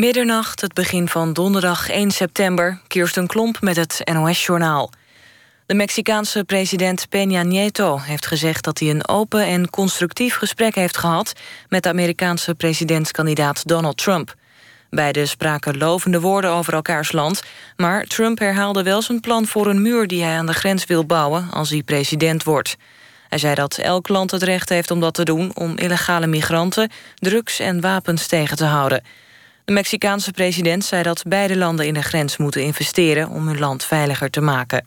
Middernacht, het begin van donderdag 1 september. Kirsten Klomp met het NOS-journaal. De Mexicaanse president Peña Nieto heeft gezegd dat hij een open en constructief gesprek heeft gehad met de Amerikaanse presidentskandidaat Donald Trump. Beiden spraken lovende woorden over elkaars land, maar Trump herhaalde wel zijn plan voor een muur die hij aan de grens wil bouwen als hij president wordt. Hij zei dat elk land het recht heeft om dat te doen om illegale migranten, drugs en wapens tegen te houden. De Mexicaanse president zei dat beide landen in de grens moeten investeren om hun land veiliger te maken.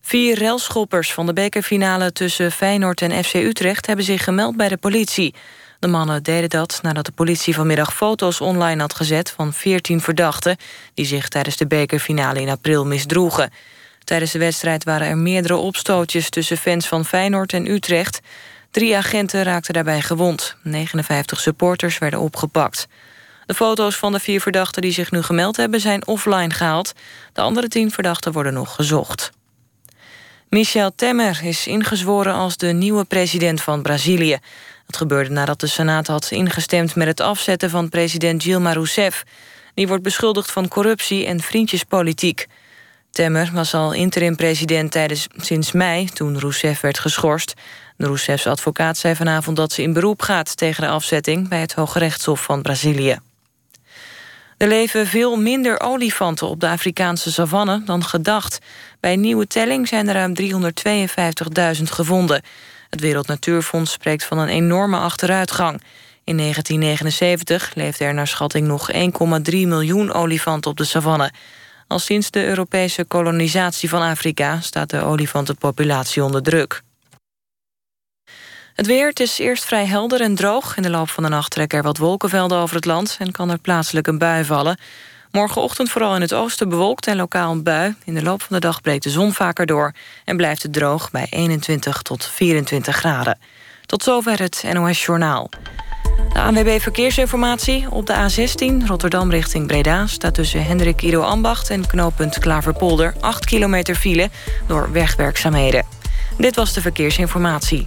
Vier relschoppers van de bekerfinale tussen Feyenoord en FC Utrecht hebben zich gemeld bij de politie. De mannen deden dat nadat de politie vanmiddag foto's online had gezet van 14 verdachten die zich tijdens de bekerfinale in april misdroegen. Tijdens de wedstrijd waren er meerdere opstootjes tussen fans van Feyenoord en Utrecht. Drie agenten raakten daarbij gewond. 59 supporters werden opgepakt. De foto's van de vier verdachten die zich nu gemeld hebben zijn offline gehaald. De andere tien verdachten worden nog gezocht. Michel Temer is ingezworen als de nieuwe president van Brazilië. Het gebeurde nadat de Senaat had ingestemd met het afzetten van president Dilma Rousseff. Die wordt beschuldigd van corruptie en vriendjespolitiek. Temmer was al interim-president sinds mei, toen Rousseff werd geschorst. De Rousseffs advocaat zei vanavond dat ze in beroep gaat tegen de afzetting bij het Hoge Rechtshof van Brazilië. Er leven veel minder olifanten op de Afrikaanse savanne dan gedacht. Bij nieuwe telling zijn er ruim 352.000 gevonden. Het Wereld Natuurfonds spreekt van een enorme achteruitgang. In 1979 leefde er naar schatting nog 1,3 miljoen olifanten op de savanne. Al sinds de Europese kolonisatie van Afrika staat de olifantenpopulatie onder druk. Het weer, het is eerst vrij helder en droog. In de loop van de nacht trekken er wat wolkenvelden over het land... en kan er plaatselijk een bui vallen. Morgenochtend vooral in het oosten bewolkt en lokaal een bui. In de loop van de dag breekt de zon vaker door... en blijft het droog bij 21 tot 24 graden. Tot zover het NOS Journaal. De ANWB Verkeersinformatie op de A16 Rotterdam richting Breda... staat tussen Hendrik Ido Ambacht en knooppunt Klaverpolder... 8 kilometer file door wegwerkzaamheden. Dit was de verkeersinformatie.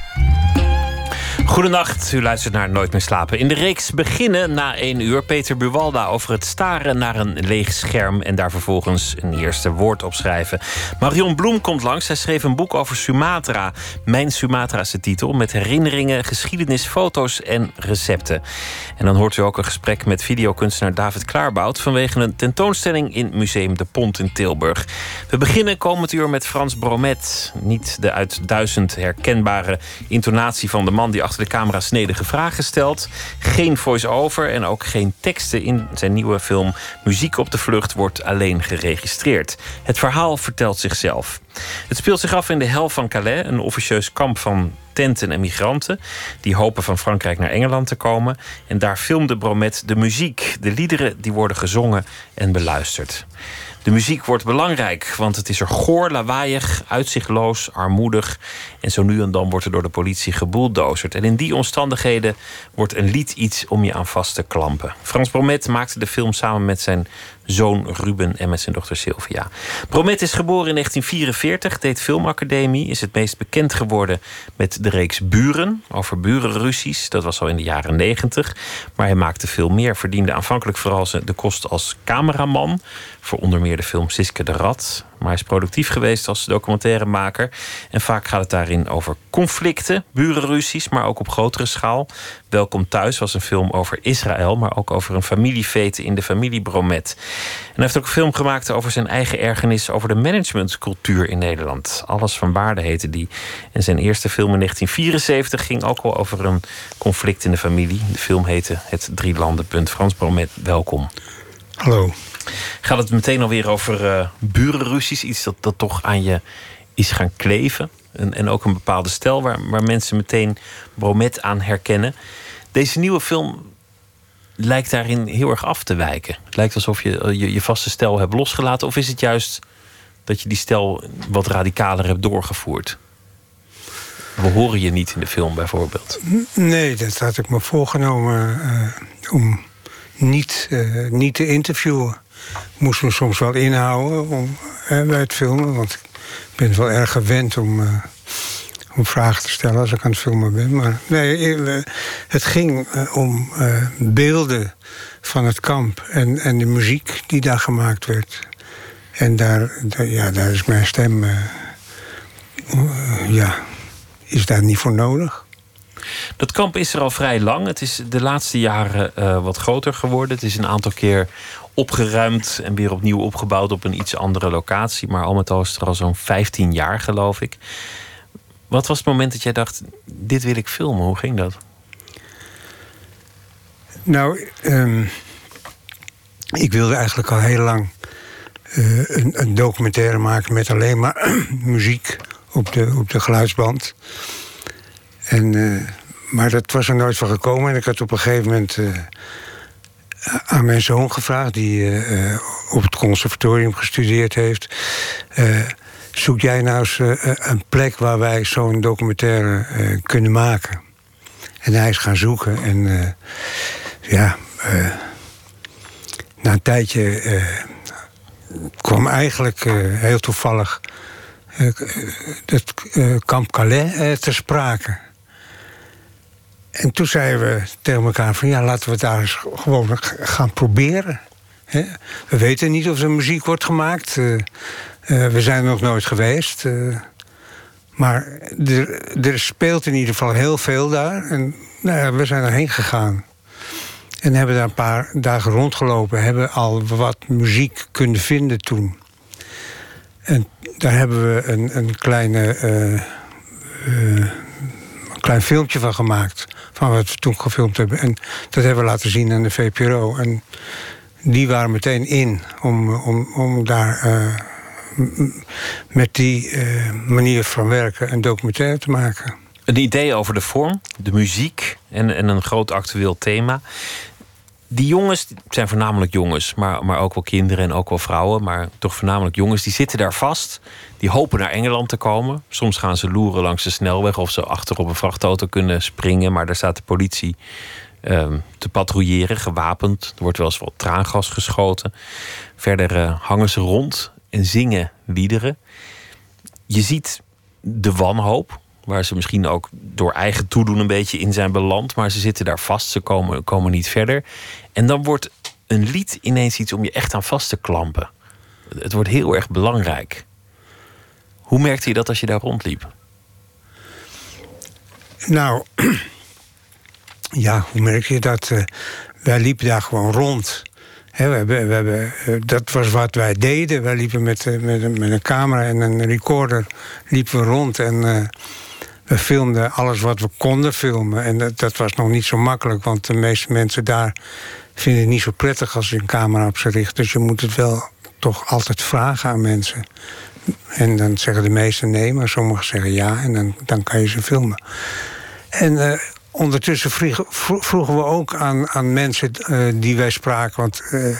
Goedenacht, u luistert naar Nooit meer slapen. In de reeks beginnen na één uur Peter Buwalda over het staren naar een leeg scherm en daar vervolgens een eerste woord op schrijven. Marion Bloem komt langs. Zij schreef een boek over Sumatra. Mijn Sumatra de titel, met herinneringen, geschiedenis, foto's en recepten. En dan hoort u ook een gesprek met videokunstenaar David Klaarbout vanwege een tentoonstelling in Museum de Pont in Tilburg. We beginnen komend uur met Frans Bromet. Niet de uit duizend herkenbare intonatie van de man die achter de camera snedige vragen stelt. Geen voice-over en ook geen teksten in zijn nieuwe film Muziek op de Vlucht wordt alleen geregistreerd. Het verhaal vertelt zichzelf. Het speelt zich af in de hel van Calais, een officieus kamp van tenten en migranten. Die hopen van Frankrijk naar Engeland te komen. En daar filmde Bromet de muziek. De liederen die worden gezongen en beluisterd. De muziek wordt belangrijk, want het is er goor, lawaaiig, uitzichtloos, armoedig. En zo nu en dan wordt er door de politie geboeldozerd. En in die omstandigheden wordt een lied iets om je aan vast te klampen. Frans Bromet maakte de film samen met zijn zoon Ruben en met zijn dochter Sylvia. Bromet is geboren in 1944, deed filmacademie, is het meest bekend geworden met de reeks Buren, over burenruzies. Dat was al in de jaren 90. Maar hij maakte veel meer, verdiende aanvankelijk vooral de kost als cameraman voor onder meer de film Siske de Rat. Maar hij is productief geweest als documentairemaker. En vaak gaat het daarin over conflicten, burenruzies, maar ook op grotere schaal. Welkom Thuis was een film over Israël, maar ook over een familiefete in de familie Bromet. En hij heeft ook een film gemaakt over zijn eigen ergernis over de managementcultuur in Nederland. Alles van waarde heette die. En zijn eerste film in 1974 ging ook wel over een conflict in de familie. De film heette Het Drie Landenpunt. Frans Bromet, welkom. Hallo. Gaat het meteen alweer over uh, burenruzies? Iets dat, dat toch aan je is gaan kleven? En, en ook een bepaalde stijl waar, waar mensen meteen bromet aan herkennen. Deze nieuwe film lijkt daarin heel erg af te wijken. Het lijkt alsof je eh, je, je vaste stijl hebt losgelaten. Of is het juist dat je die stijl wat radicaler hebt doorgevoerd? We horen je niet in de film bijvoorbeeld. Nee, dat had ik me voorgenomen om niet, niet te interviewen. Moesten we soms wel inhouden om, bij het filmen. Want ik ben wel erg gewend om om vragen te stellen als ik aan het filmen ben. Maar nee, het ging om beelden van het kamp en, en de muziek die daar gemaakt werd. En daar, ja, daar is mijn stem, ja, is daar niet voor nodig. Dat kamp is er al vrij lang. Het is de laatste jaren wat groter geworden. Het is een aantal keer opgeruimd en weer opnieuw opgebouwd op een iets andere locatie. Maar al met al is er al zo'n 15 jaar, geloof ik. Wat was het moment dat jij dacht: dit wil ik filmen? Hoe ging dat? Nou, um, ik wilde eigenlijk al heel lang uh, een, een, documentaire maken met alleen maar muziek op de, op de geluidsband. En, uh, maar dat was er nooit van gekomen. En ik had op een gegeven moment uh, aan mijn zoon gevraagd, die op het conservatorium gestudeerd heeft. zoek jij nou eens een plek waar wij zo'n documentaire kunnen maken? En hij is gaan zoeken. En ja, na een tijdje kwam eigenlijk heel toevallig het kamp Calais ter sprake. En toen zeiden we tegen elkaar van ja, laten we het daar eens gewoon gaan proberen. We weten niet of er muziek wordt gemaakt. we zijn er nog nooit geweest. maar er, er, speelt in ieder geval heel veel daar. En nou ja, we zijn erheen gegaan. En hebben daar een paar dagen rondgelopen. Hebben al wat muziek kunnen vinden toen. En daar hebben we een, een kleine, uh, klein filmpje van gemaakt. Van wat we toen gefilmd hebben. En dat hebben we laten zien aan de VPRO. En die waren meteen in om, om, om daar uh, met die manier van werken een documentaire te maken. Een idee over de vorm, de muziek en, en een groot actueel thema die jongens, zijn voornamelijk jongens, maar, maar ook wel kinderen en ook wel vrouwen, maar toch voornamelijk jongens, die zitten daar vast. Die hopen naar Engeland te komen. Soms gaan ze loeren langs de snelweg of ze achter op een vrachtauto kunnen springen, maar daar staat de politie uh, te patrouilleren, gewapend. Er wordt wel eens wat traangas geschoten. Verder uh, hangen ze rond en zingen liederen. Je ziet de wanhoop, Waar ze misschien ook door eigen toedoen een beetje in zijn beland. Maar ze zitten daar vast, ze komen, komen niet verder. En dan wordt een lied ineens iets om je echt aan vast te klampen. Het wordt heel erg belangrijk. Hoe merkte je dat als je daar rondliep? Nou, ja, hoe merk je dat? Uh, wij liepen daar gewoon rond. we hebben, we hebben, uh, dat was wat wij deden. Wij liepen met, uh, met, met, een camera en een recorder liepen rond. En we filmden alles wat we konden filmen. En dat, was nog niet zo makkelijk, want de meeste mensen daar vinden het niet zo prettig als je een camera op ze richt. Dus je moet het wel toch altijd vragen aan mensen. En dan zeggen de meesten nee, maar sommigen zeggen ja en dan, dan kan je ze filmen. En uh, ondertussen vroegen, we ook aan, aan mensen uh, die wij spraken, want uh,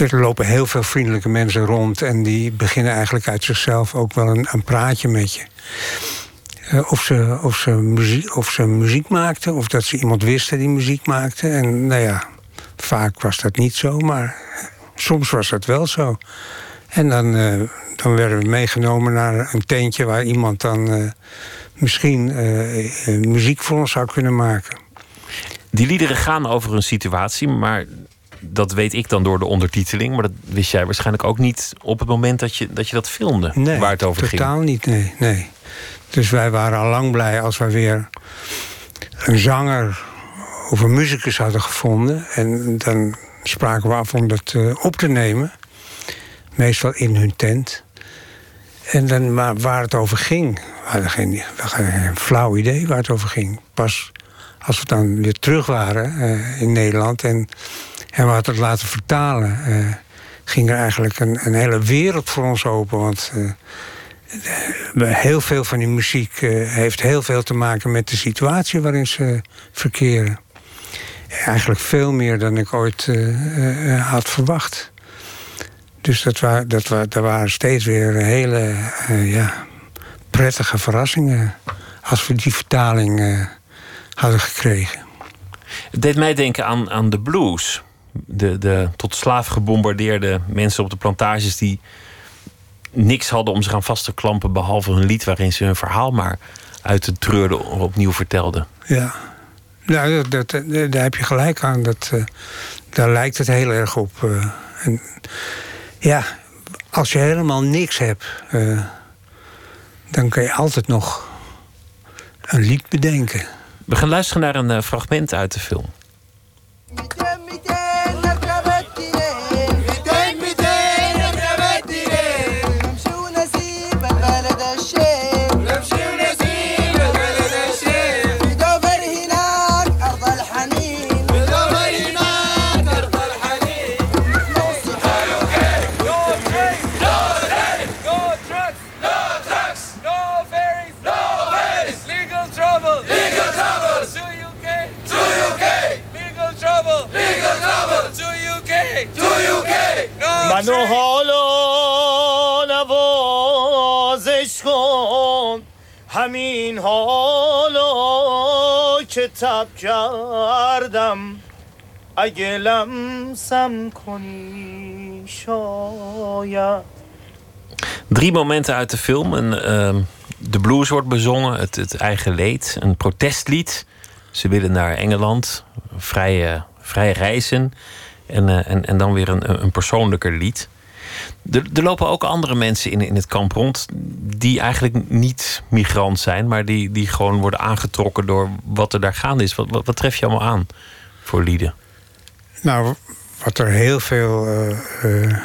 er lopen heel veel vriendelijke mensen rond en die beginnen eigenlijk uit zichzelf ook wel een, een praatje met je. Uh, of, ze, of, ze muziek, of ze muziek maakten, of dat ze iemand wisten die muziek maakte. En nou ja, vaak was dat niet zo, maar soms was dat wel zo. En dan, uh, dan werden we meegenomen naar een tentje waar iemand dan uh, misschien muziek voor ons zou kunnen maken. Die liederen gaan over een situatie, maar dat weet ik dan door de ondertiteling. Maar dat wist jij waarschijnlijk ook niet op het moment dat je dat, je dat filmde. Nee, waar het over totaal ging. Totaal niet, nee, nee. Dus wij waren al lang blij als we weer een zanger of een muzikus hadden gevonden. En dan spraken we af om dat uh, op te nemen. Meestal in hun tent. En dan, maar waar het over ging, we hadden geen, flauw idee waar het over ging. Pas als we dan weer terug waren uh, in Nederland en, en we hadden het laten vertalen, uh, ging er eigenlijk een, een, hele wereld voor ons open. Want heel veel van die muziek uh, heeft heel veel te maken met de situatie waarin ze verkeren. Eigenlijk veel meer dan ik ooit uh, had verwacht. Dus dat, wa dat, wa dat waren steeds weer hele ja, prettige verrassingen. als we die vertaling eh, hadden gekregen. Het deed mij denken aan, aan de blues. De, de tot slaaf gebombardeerde mensen op de plantages die niks hadden om zich aan vast te klampen. behalve een lied waarin ze hun verhaal maar uit het treurde opnieuw vertelden. Ja, nou, dat, dat, daar heb je gelijk aan. Dat, uh, daar lijkt het heel erg op. Uh, en, ja, als je helemaal niks hebt, uh, dan kan je altijd nog een lied bedenken. We gaan luisteren naar een fragment uit de film. منو حالا نوازش کن همین حالا که تب کردم اگه لمسم کنی شاید Drie momenten uit de film. Een, uh, de blues wordt bezongen, het, het, eigen leed, een protestlied. Ze willen naar Engeland, vrij, uh, vrij reizen. En, uh, en, en dan weer een, een persoonlijker lied. Er, lopen ook andere mensen in, in het kamp rond. die eigenlijk niet migrant zijn. maar die, die gewoon worden aangetrokken door wat er daar gaande is. Wat, wat, tref je allemaal aan voor lieden? Nou, wat er heel veel uh, uh,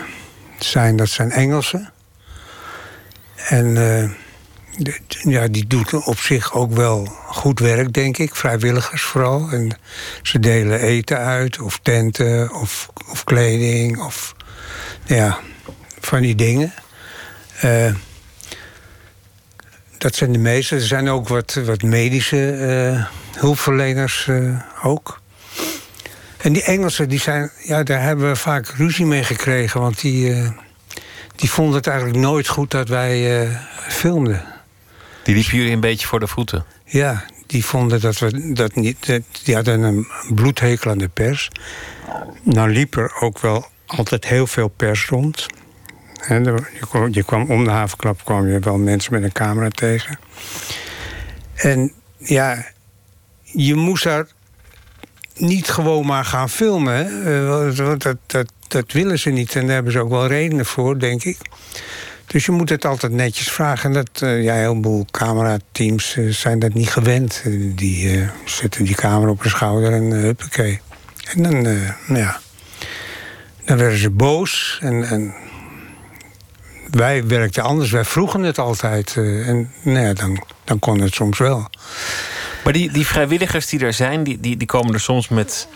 zijn, dat zijn Engelsen. En ja, die doen op zich ook wel goed werk, denk ik. Vrijwilligers vooral. En ze delen eten uit, of tenten, of, of kleding, of ja, van die dingen. Uh, dat zijn de meeste. Er zijn ook wat, wat medische uh, hulpverleners uh, ook. En die Engelsen, die zijn, ja, daar hebben we vaak ruzie mee gekregen. Want die, die vonden het eigenlijk nooit goed dat wij filmden. Die liepen jullie een beetje voor de voeten? Ja, die vonden dat we dat niet. Dat, die hadden een bloedhekel aan de pers. Nou liep er ook wel altijd heel veel pers rond. Je, kwam, om de havenklap kwam je wel mensen met een camera tegen. En ja, je moest daar niet gewoon maar gaan filmen. Want dat, dat, dat willen ze niet. En daar hebben ze ook wel redenen voor, denk ik. Dus je moet het altijd netjes vragen. En dat, uh, ja, een heleboel camerateams uh, zijn dat niet gewend. Uh, die zetten die camera op hun schouder en huppakee. En dan, nou ja, dan werden ze boos. En, en wij werkten anders. Wij vroegen het altijd. en nou ja, dan, dan kon het soms wel. Maar die, die vrijwilligers die er zijn, die, die, die komen er soms met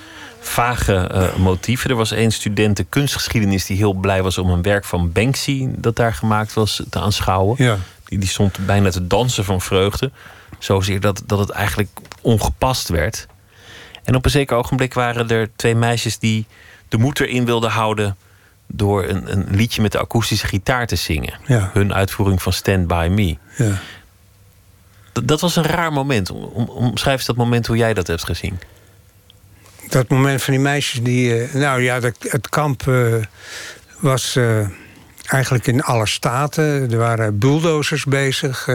vage uh, motieven. Er was één student kunstgeschiedenis die heel blij was om een werk van Banksy dat daar gemaakt was te aanschouwen. Ja. Die, die stond bijna te dansen van vreugde. Zozeer dat, dat het eigenlijk ongepast werd. En op een zeker ogenblik waren er twee meisjes die de moed erin wilden houden door een, een liedje met de akoestische gitaar te zingen. Ja. Hun uitvoering van Stand By Me. Ja. Dat, was een raar moment. Om, omschrijf eens dat moment hoe jij dat hebt gezien dat moment van die meisjes die. Uh, nou ja, het kamp uh, was uh, eigenlijk in alle staten. Er waren bulldozers bezig.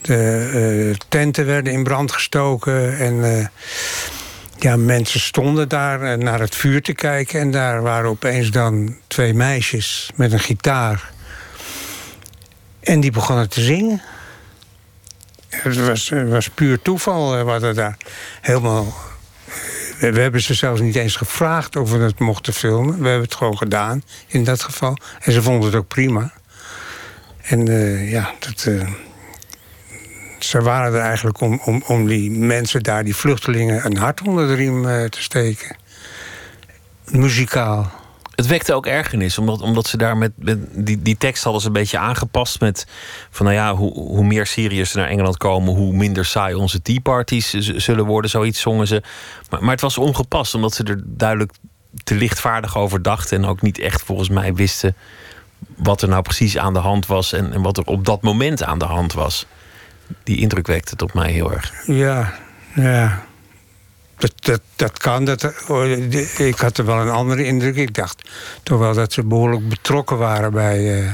de tenten werden in brand gestoken. En ja, mensen stonden daar naar het vuur te kijken. En daar waren opeens dan twee meisjes met een gitaar. En die begonnen te zingen. Het was, was puur toeval. wat er daar helemaal we, hebben ze zelfs niet eens gevraagd of we het mochten filmen. We hebben het gewoon gedaan in dat geval. En ze vonden het ook prima. En uh, ja, dat, uh, ze waren er eigenlijk om, om, om die mensen daar, die vluchtelingen, een hart onder de riem uh, te steken. Muzikaal. Het wekte ook ergernis, omdat, omdat ze daar met, die, die tekst hadden ze een beetje aangepast met van nou ja, hoe, hoe meer Syriërs naar Engeland komen, hoe minder saai onze tea parties zullen worden. Zoiets zongen ze. Maar, maar het was ongepast, omdat ze er duidelijk te lichtvaardig over dachten en ook niet echt volgens mij wisten wat er nou precies aan de hand was en, en wat er op dat moment aan de hand was. Die indruk wekte het op mij heel erg. Ja, ja. Dat, dat, dat kan. Dat, ik had er wel een andere indruk. Ik dacht toch wel dat ze behoorlijk betrokken waren bij, uh,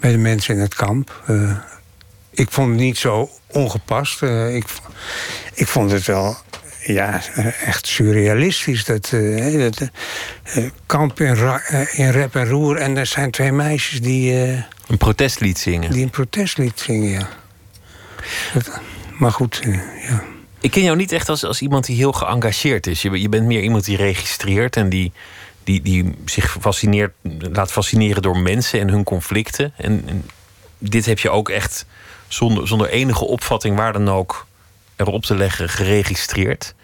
bij de mensen in het kamp. Uh, ik vond het niet zo ongepast. Uh, ik, ik vond het wel ja, echt surrealistisch. Dat, dat kamp in, in, rep en roer. En er zijn twee meisjes die. een protestlied zingen. Die een protestlied zingen, ja. Dat, maar goed, ja. Ik ken jou niet echt als, als iemand die heel geëngageerd is. Je, je bent meer iemand die registreert en die, die, die zich fascineert, laat fascineren door mensen en hun conflicten. En, dit heb je ook echt zonder, zonder enige opvatting waar dan ook erop te leggen geregistreerd.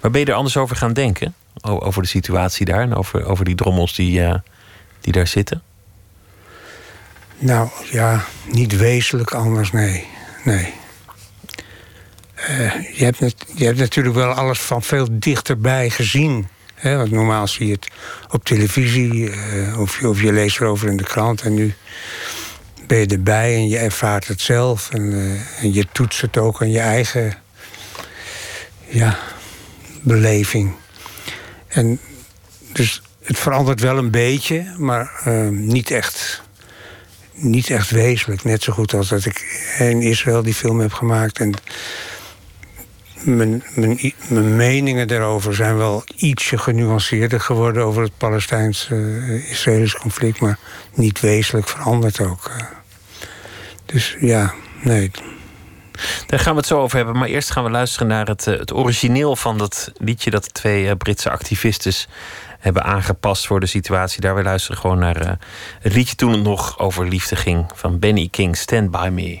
Maar ben je er anders over gaan denken? Over de situatie daar en over, over die drommels die, uh, die daar zitten? Nou ja, niet wezenlijk anders, nee. nee. Uh, je, hebt je hebt natuurlijk wel alles van veel dichterbij gezien. Hè? Want normaal zie je het op televisie uh, of, je, of je leest erover in de krant. En nu ben je erbij en je ervaart het zelf. En, uh, en je toetst het ook aan je eigen ja, beleving. En dus het verandert wel een beetje, maar niet echt. Niet echt wezenlijk. Net zo goed als dat ik in Israël die film heb gemaakt. En mijn, mijn, mijn meningen daarover zijn wel ietsje genuanceerder geworden over het Palestijns-Israëlisch uh, conflict, maar niet wezenlijk veranderd ook. Uh. Dus ja, nee. Daar gaan we het zo over hebben. Maar eerst gaan we luisteren naar het, het origineel van dat liedje dat twee Britse activisten hebben aangepast voor de situatie. Daar we luisteren gewoon naar het liedje toen het nog over liefde ging van Benny King, Stand By Me.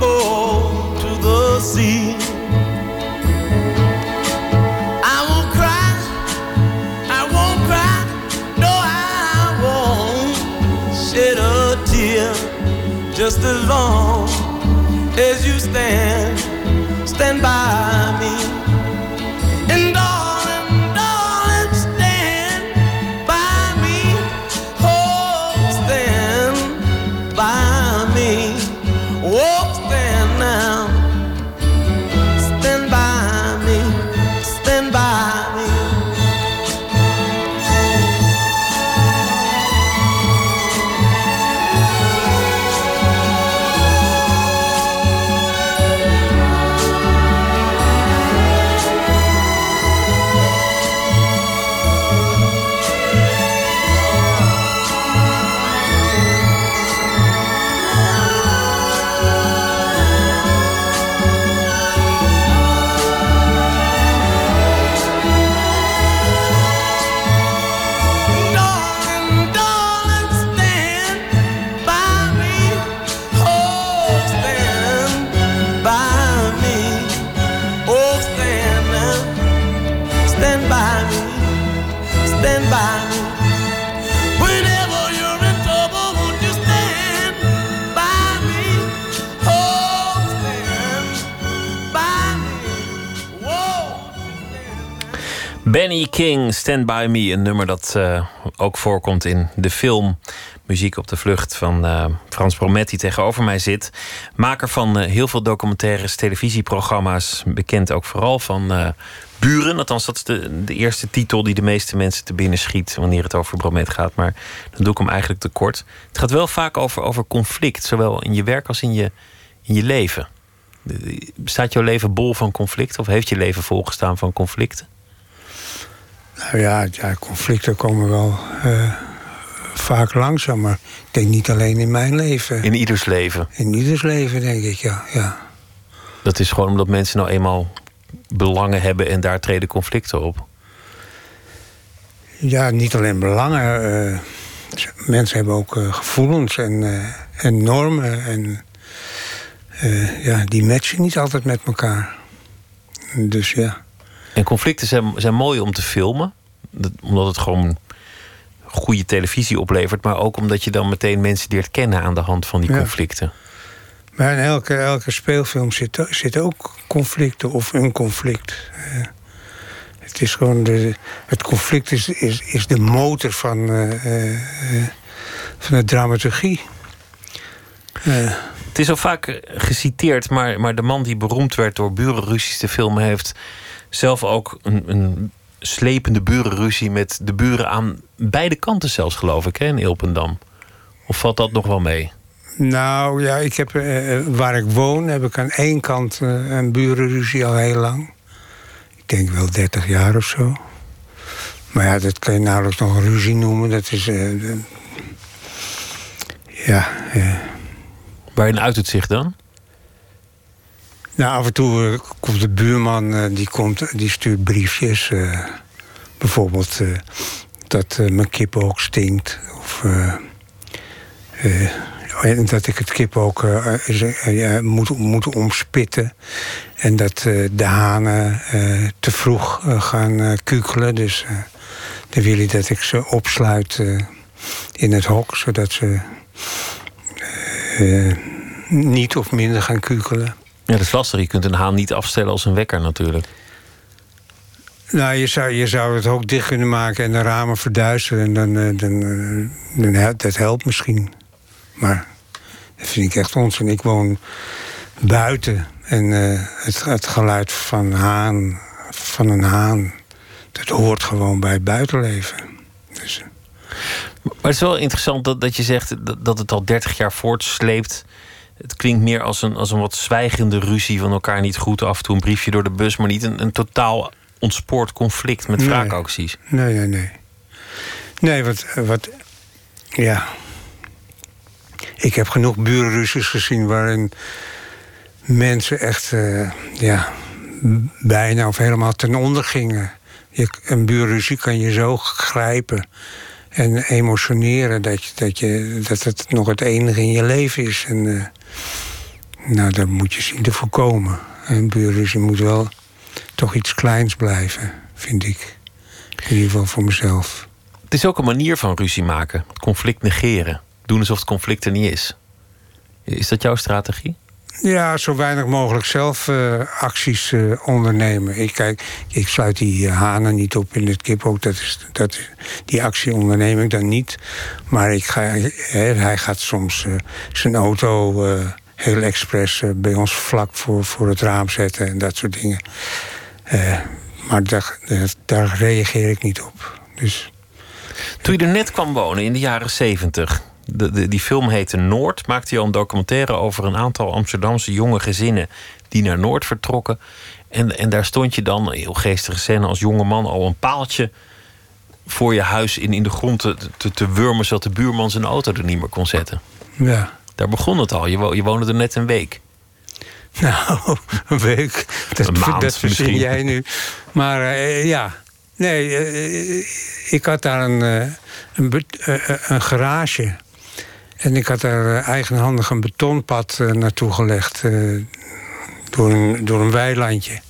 to the sea. I won't cry, I won't cry, no, I won't shed a tear just as long as you stand, stand by me. Stand By Me. Een nummer dat uh, ook voorkomt in de film Muziek op de vlucht van uh, Frans Bromet, die tegenover mij zit. Maker van uh, heel veel documentaires, televisieprogramma's. Bekend ook vooral van Buren. Althans, dat is de, de eerste titel die de meeste mensen te binnen schiet wanneer het over Bromet gaat. Maar dan doe ik hem eigenlijk tekort. Het gaat wel vaak over, over conflict, zowel in je werk als in je, in je leven. Staat jouw leven bol van conflict? Of heeft je leven volgestaan van conflicten? Nou ja, ja conflicten komen wel vaak langzaam. Maar ik denk niet alleen in mijn leven. In ieders leven? In ieders leven, denk ik, ja. ja. Dat is gewoon omdat mensen nou eenmaal belangen hebben en daar treden conflicten op? Ja, niet alleen belangen. Uh, mensen hebben ook uh, gevoelens en, uh, en normen. En ja, die matchen niet altijd met elkaar. Dus ja. En conflicten zijn, zijn mooi om te filmen. Dat, omdat het gewoon goede televisie oplevert, maar ook omdat je dan meteen mensen leert kennen aan de hand van die conflicten. Maar in elke, elke speelfilm zit, zit ook conflicten of een conflict. Uh, het is gewoon de, het conflict is, is, is de motor van, uh, uh, van de dramaturgie. Het is al vaak geciteerd, maar, maar de man die beroemd werd door burenruzies te filmen, heeft zelf ook een, een slepende burenruzie met de buren aan beide kanten zelfs, geloof ik, hè, in Ilpendam. Of valt dat nog wel mee? Nou ja, ik heb, uh, waar ik woon heb ik aan één kant uh, een burenruzie al heel lang. Ik denk wel 30 jaar of zo. Maar ja, dat kan je nauwelijks nog een ruzie noemen. Dat is. Uh, ja. Waarin uit het zich dan? Nou, af en toe komt de buurman, die, komt, die stuurt briefjes. bijvoorbeeld dat mijn kip ook stinkt. Of dat ik het kip ook moet, moet omspitten. En dat de hanen te vroeg gaan kukelen. Dus dan wil je dat ik ze opsluit in het hok, zodat ze niet of minder gaan kukelen. Ja, dat is lastig. Je kunt een haan niet afstellen als een wekker natuurlijk. Nou, je zou, je zou het ook dicht kunnen maken en de ramen verduisteren. En dan, dan, dan, dan dat helpt misschien. Maar dat vind ik echt onzin. Ik woon buiten. En uh, het, het, geluid van, haan, van een haan... dat hoort gewoon bij het buitenleven. Dus, eh. maar het is wel interessant dat, dat je zegt dat, dat het al 30 jaar voortsleept. Het klinkt meer als een, als een wat zwijgende ruzie van elkaar niet goed. Af en toe een briefje door de bus, maar niet een, een totaal ontspoord conflict met wraakacties. Nee, nee, nee. Nee, wat, wat. Ja, ik heb genoeg burenruzies gezien waarin mensen echt uh, ja, bijna of helemaal ten onder gingen. Je, een buurruzie kan je zo grijpen en emotioneren dat, je, dat, je, dat het nog het enige in je leven is. En, uh, nou, dat moet je zien te voorkomen. Een buurruzie moet wel toch iets kleins blijven, vind ik. In ieder geval voor mezelf. Het is ook een manier van ruzie maken, conflict negeren doen alsof het conflict er niet is. Is dat jouw strategie? Ja, zo weinig mogelijk zelf uh, acties uh, ondernemen. Ik, kijk, ik sluit die uh, hanen niet op in het kip Dat is, dat, die actie onderneem ik dan niet. Maar ik ga, hij gaat soms zijn auto heel expres bij ons vlak voor, voor het raam zetten en dat soort dingen. maar daar, daar reageer ik niet op. Dus, Toen je er net kwam wonen in de jaren zeventig de, die film heette Noord. Maakte hij al een documentaire over een aantal Amsterdamse jonge gezinnen die naar Noord vertrokken. En, en daar stond je dan, heel geestige scène, als jonge man al een paaltje voor je huis in, in de grond te, te, te wurmen, zodat de buurman zijn auto er niet meer kon zetten. Ja. Daar begon het al. Je, je woonde er net een week. Nou, een week. Dat, een maand dat misschien. jij nu. Maar uh, ja, nee, uh, ik had daar een, uh, een, een garage. En ik had daar eh, eigenhandig een betonpad eh, naartoe gelegd. Eh, door, een, door een weilandje.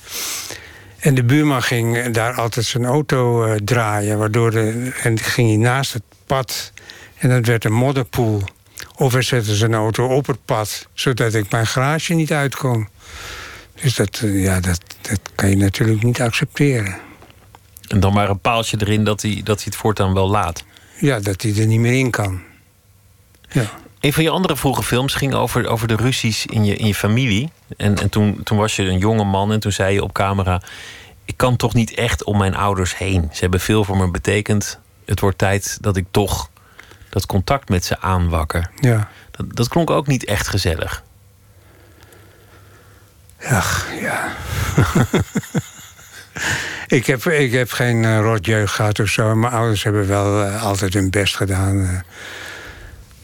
En de buurman ging daar altijd zijn auto draaien. Waardoor de, en ging hij naast het pad. En dat werd een modderpoel. Of hij zette zijn auto op het pad. Zodat ik mijn garage niet uit kon. Dus dat, ja, dat, dat kan je natuurlijk niet accepteren. En dan maar een paaltje erin dat hij, dat hij het voortaan wel laat. Ja, dat hij er niet meer in kan. Ja. Een van je andere vroege films ging over, over de ruzies in je, in je familie. En, en toen, toen was je een jonge man en toen zei je op camera... ik kan toch niet echt om mijn ouders heen. Ze hebben veel voor me betekend. Het wordt tijd dat ik toch dat contact met ze aanwakker. Ja. Dat, dat klonk ook niet echt gezellig. Ach, ja. ik, heb, ik heb geen uh, rotjeugd gehad of zo. Mijn ouders hebben wel uh, altijd hun best gedaan. Uh.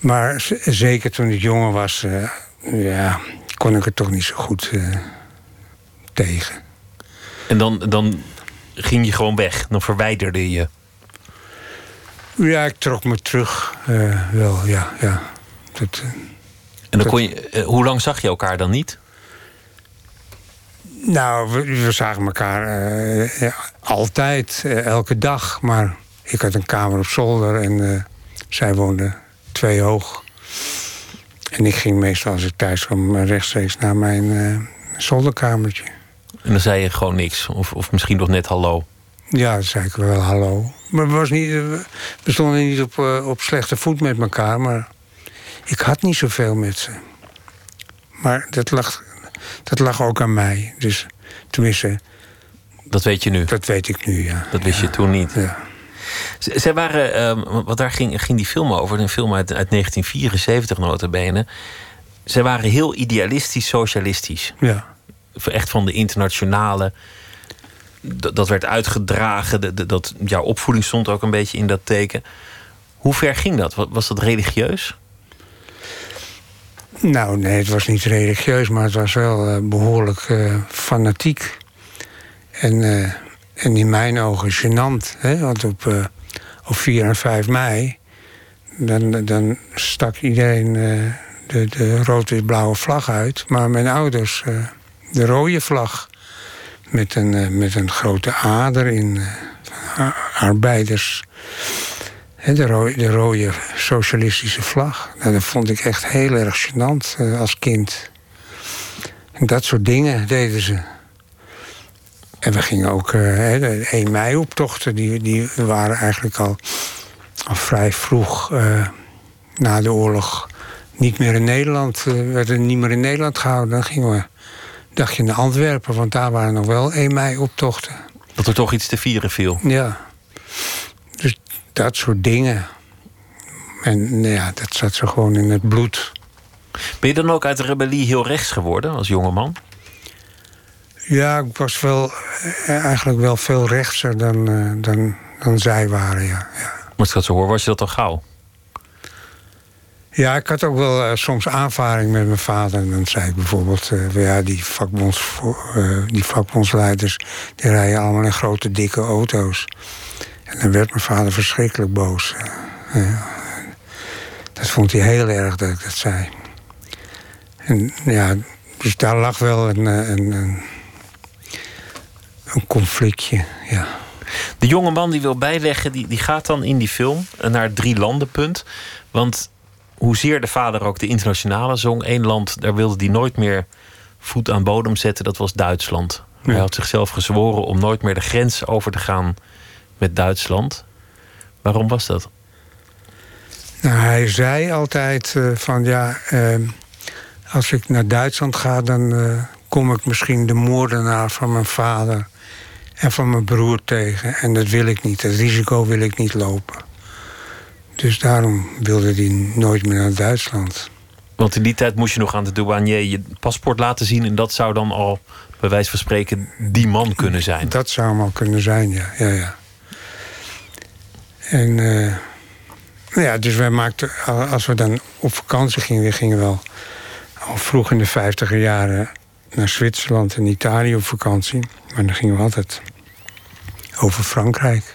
Maar zeker toen ik jonger was, ja, kon ik het toch niet zo goed tegen. En dan, dan ging je gewoon weg, dan verwijderde je. Ja, ik trok me terug. wel, ja, ja. Dat, en dan kon je, hoe lang zag je elkaar dan niet? Nou, we, we zagen elkaar uh, ja, altijd, uh, elke dag. Maar ik had een kamer op zolder en uh, zij woonde twee hoog. En ik ging meestal als ik thuis kwam rechtstreeks naar mijn zolderkamertje. En dan zei je gewoon niks? Of, of misschien nog net hallo? Ja, dan zei ik wel hallo. Maar we, was niet, we stonden niet op, op slechte voet met elkaar. Maar ik had niet zoveel met ze. Maar dat lag dat lag ook aan mij. Dus tenminste. Dat weet je nu? Dat weet ik nu, ja. Dat wist ja. je toen niet? Ja. Zij waren, um, want daar ging, ging die film over, een film uit, uit 1974 notabene. Zij waren heel idealistisch, socialistisch. Ja. Echt van de internationale. Dat, dat werd uitgedragen. De, de, dat, jouw opvoeding stond ook een beetje in dat teken. Hoe ver ging dat? Was dat religieus? Nou, nee, het was niet religieus, maar het was wel uh, behoorlijk uh, fanatiek. En, uh, en in mijn ogen gênant. Hè? Want op, op 4 en 5 mei... dan, dan stak iedereen de, de rood-wit-blauwe vlag uit. Maar mijn ouders de rode vlag. Met een, met een grote ader in arbeiders de, rode, de rode socialistische vlag. Nou, dat vond ik echt heel erg gênant als kind. Dat soort dingen deden ze. En we gingen ook uh, de 1 mei-optochten. Die, die waren eigenlijk al, al vrij vroeg uh, na de oorlog niet meer in Nederland. werden niet meer in Nederland gehouden. Dan gingen we dacht je naar Antwerpen, want daar waren nog wel 1 mei-optochten. Dat er toch iets te vieren viel. Ja. Dus dat soort dingen. En nou ja, dat zat zo gewoon in het bloed. Ben je dan ook uit de rebellie heel rechts geworden als jongeman? Ja, ik was wel eigenlijk wel veel rechtser dan, uh, dan, dan zij waren, ja. ja. Maar ik dat zo hoor, was je dat al gauw? Ja, ik had ook wel uh, soms aanvaring met mijn vader. En dan zei ik bijvoorbeeld, uh, ja, die, vakbonds, die vakbondsleiders... die rijden allemaal in grote, dikke auto's. En dan werd mijn vader verschrikkelijk boos. Dat vond hij heel erg dat ik dat zei. En ja, dus daar lag wel een, een, een, een conflictje, ja. De jonge man die wil bijleggen, die, die gaat dan in die film naar het drie landenpunt. Want hoezeer de vader ook de internationale zong, één land, daar wilde hij nooit meer voet aan bodem zetten, dat was Duitsland. Ja. Hij had zichzelf gezworen om nooit meer de grens over te gaan met Duitsland. Waarom was dat? Nou, hij zei altijd uh, van ja, uh, als ik naar Duitsland ga, dan uh, kom ik misschien de moordenaar van mijn vader en van mijn broer tegen. En dat wil ik niet, dat risico wil ik niet lopen. Dus daarom wilde hij nooit meer naar Duitsland. Want in die tijd moest je nog aan de douanier je paspoort laten zien. En dat zou dan al, bij wijze van spreken, die man kunnen zijn. Dat zou hem al kunnen zijn, ja. ja, ja. En uh, nou ja, dus wij maakten, als we dan op vakantie gingen, we gingen wel al vroeg in de vijftiger jaren naar Zwitserland en Italië op vakantie. Maar dan gingen we altijd over Frankrijk.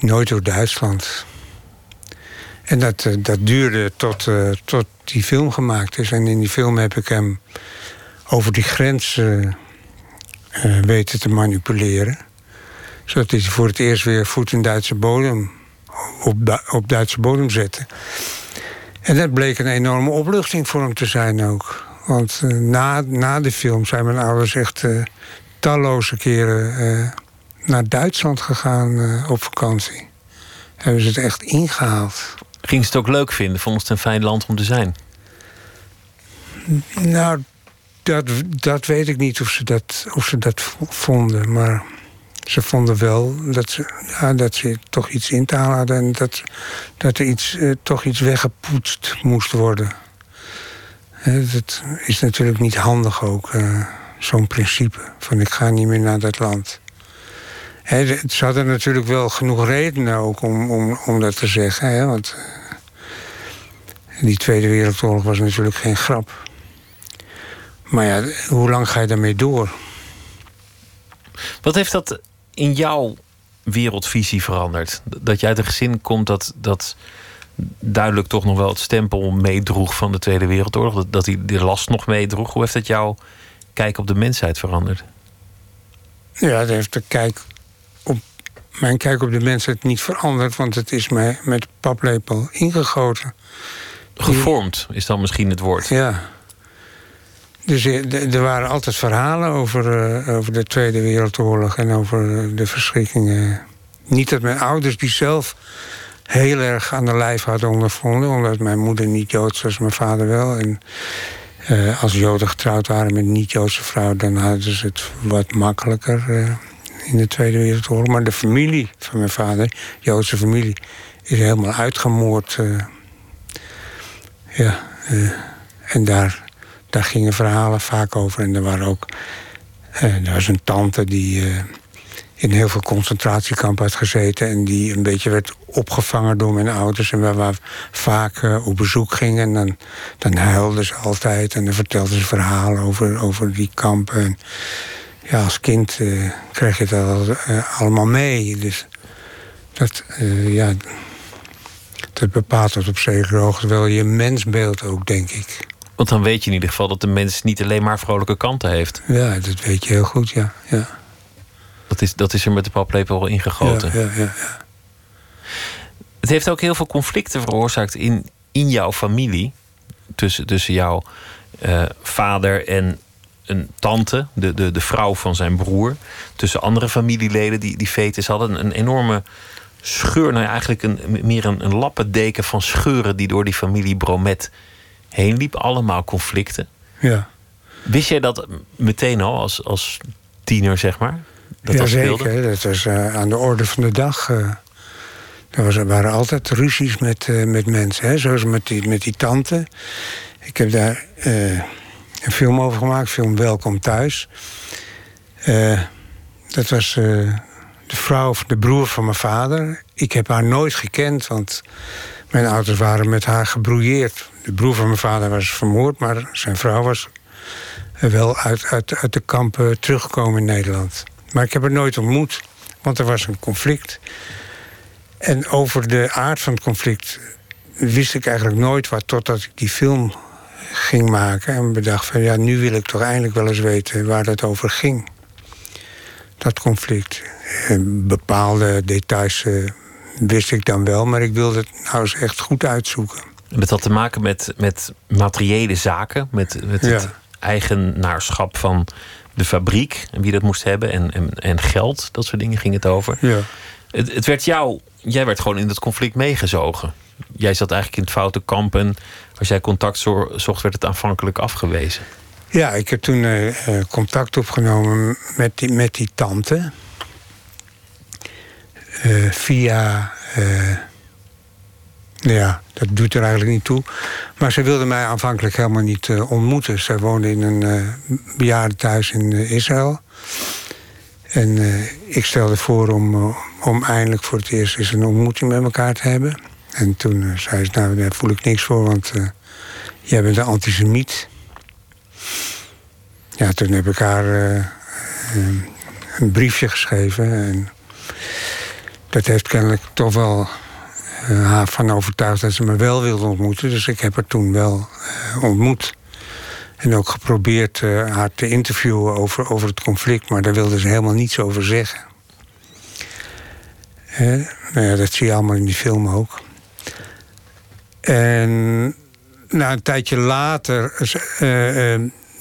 Nooit door Duitsland. En dat, dat duurde tot, uh, tot die film gemaakt is. En in die film heb ik hem over die grens uh, weten te manipuleren. Zodat hij voor het eerst weer voet in Duitse bodem, op, op Duitse bodem zette. En dat bleek een enorme opluchting voor hem te zijn ook. Want na, na de film zijn mijn ouders echt talloze keren naar Duitsland gegaan op vakantie. Hebben ze het echt ingehaald. Ging ze het ook leuk vinden? Vond ze het een fijn land om te zijn? Nou, dat, dat weet ik niet of ze dat, of ze dat vonden. Maar ze vonden wel dat ze, ja, dat ze toch iets in te halen hadden... en dat, dat er iets, eh, toch iets weggepoetst moest worden. Dat is natuurlijk niet handig ook, eh, zo'n principe. Van ik ga niet meer naar dat land. Hè, ze hadden natuurlijk wel genoeg redenen ook om, om, om dat te zeggen. Hè, want eh, die Tweede Wereldoorlog was natuurlijk geen grap. Maar ja, hoe lang ga je daarmee door? Wat heeft dat in jouw wereldvisie veranderd? Dat je uit een gezin komt dat, dat duidelijk toch nog wel het stempel meedroeg van de Tweede Wereldoorlog. Dat, dat hij de last nog meedroeg. Hoe heeft dat jouw kijk op de mensheid veranderd? Ja, dat heeft de kijk mijn kijk op de mensheid niet veranderd, want het is mij met paplepel ingegoten. Gevormd is dan misschien het woord. Ja. Dus eh, er waren altijd verhalen over, uh, over de Tweede Wereldoorlog en over de verschrikkingen. Niet dat mijn ouders die zelf heel erg aan de lijf hadden ondervonden, omdat mijn moeder niet Joods was, mijn vader wel. En uh, als Joden getrouwd waren met een niet-Joodse vrouw, dan hadden ze het wat makkelijker uh, in de Tweede Wereldoorlog. Maar de familie van mijn vader, Joodse familie, is helemaal uitgemoord. Uh, ja, en daar daar gingen verhalen vaak over. En er waren ook. Uh, er was een tante die in heel veel concentratiekampen had gezeten. En die een beetje werd opgevangen door mijn ouders. En waar we vaak op bezoek gingen. En dan, dan huilden ze altijd. En dan vertelden ze verhalen over, over die kampen. En ja, als kind kreeg je dat allemaal mee. Dus dat, ja, dat bepaalt tot op zekere hoogte wel je mensbeeld ook, denk ik. Want dan weet je in ieder geval dat de mens niet alleen maar vrolijke kanten heeft. Ja, dat weet je heel goed, ja. ja. Dat, is, dat is er met de paplepel ingegoten. Ja, ja, ja, Het heeft ook heel veel conflicten veroorzaakt in, in jouw familie. Tussen, tussen jouw uh, vader en een tante, de, de, de vrouw van zijn broer. Tussen andere familieleden die, die fetus hadden. Een enorme scheur, nou ja, eigenlijk een, meer een, een lappendeken van scheuren die door die familie Bromet heen liep. Allemaal conflicten. Ja. Wist jij dat meteen al als, als tiener, zeg maar? Dat ja, zeker. Dat was uh, aan de orde van de dag. Uh, er, was, er waren altijd ruzies met, uh, met mensen. Hè? Zoals met die, met die tante. Ik heb daar een film over gemaakt. Film Welkom Thuis. dat was de vrouw, de broer van mijn vader. Ik heb haar nooit gekend, want mijn ouders waren met haar gebrouilleerd. De broer van mijn vader was vermoord, maar zijn vrouw was wel uit, uit, uit de kampen teruggekomen in Nederland. Maar ik heb haar nooit ontmoet, want er was een conflict. En over de aard van het conflict wist ik eigenlijk nooit wat... totdat ik die film ging maken en bedacht van... ja, nu wil ik toch eindelijk wel eens weten waar dat over ging. Dat conflict. Bepaalde details eh, wist ik dan wel, maar ik wilde het nou eens echt goed uitzoeken. En dat had te maken met, met materiële zaken, met, met het eigenaarschap van de fabriek en wie dat moest hebben en, en, en geld, dat soort dingen ging het over. Ja. Het, het werd jou, jij werd gewoon in dat conflict meegezogen. Jij zat eigenlijk in het foute kamp en als jij contact zocht, werd het aanvankelijk afgewezen. Ja, ik heb toen uh, contact opgenomen met die, met die tante. Uh, via ja, dat doet er eigenlijk niet toe. Maar ze wilde mij aanvankelijk helemaal niet uh, ontmoeten. Zij woonde in een uh, bejaardentehuis in uh, Israël. En ik stelde voor om, om eindelijk voor het eerst eens een ontmoeting met elkaar te hebben. En toen zei ze, nou, daar voel ik niks voor, want jij bent een antisemiet. Ja, toen heb ik haar een briefje geschreven. En dat heeft kennelijk toch wel haar van overtuigd dat ze me wel wilde ontmoeten. Dus ik heb haar toen wel uh, ontmoet. En ook geprobeerd uh, haar te interviewen over, over het conflict, maar daar wilde ze helemaal niets over zeggen. Uh, nou ja, dat zie je allemaal in die film ook. En nou, een tijdje later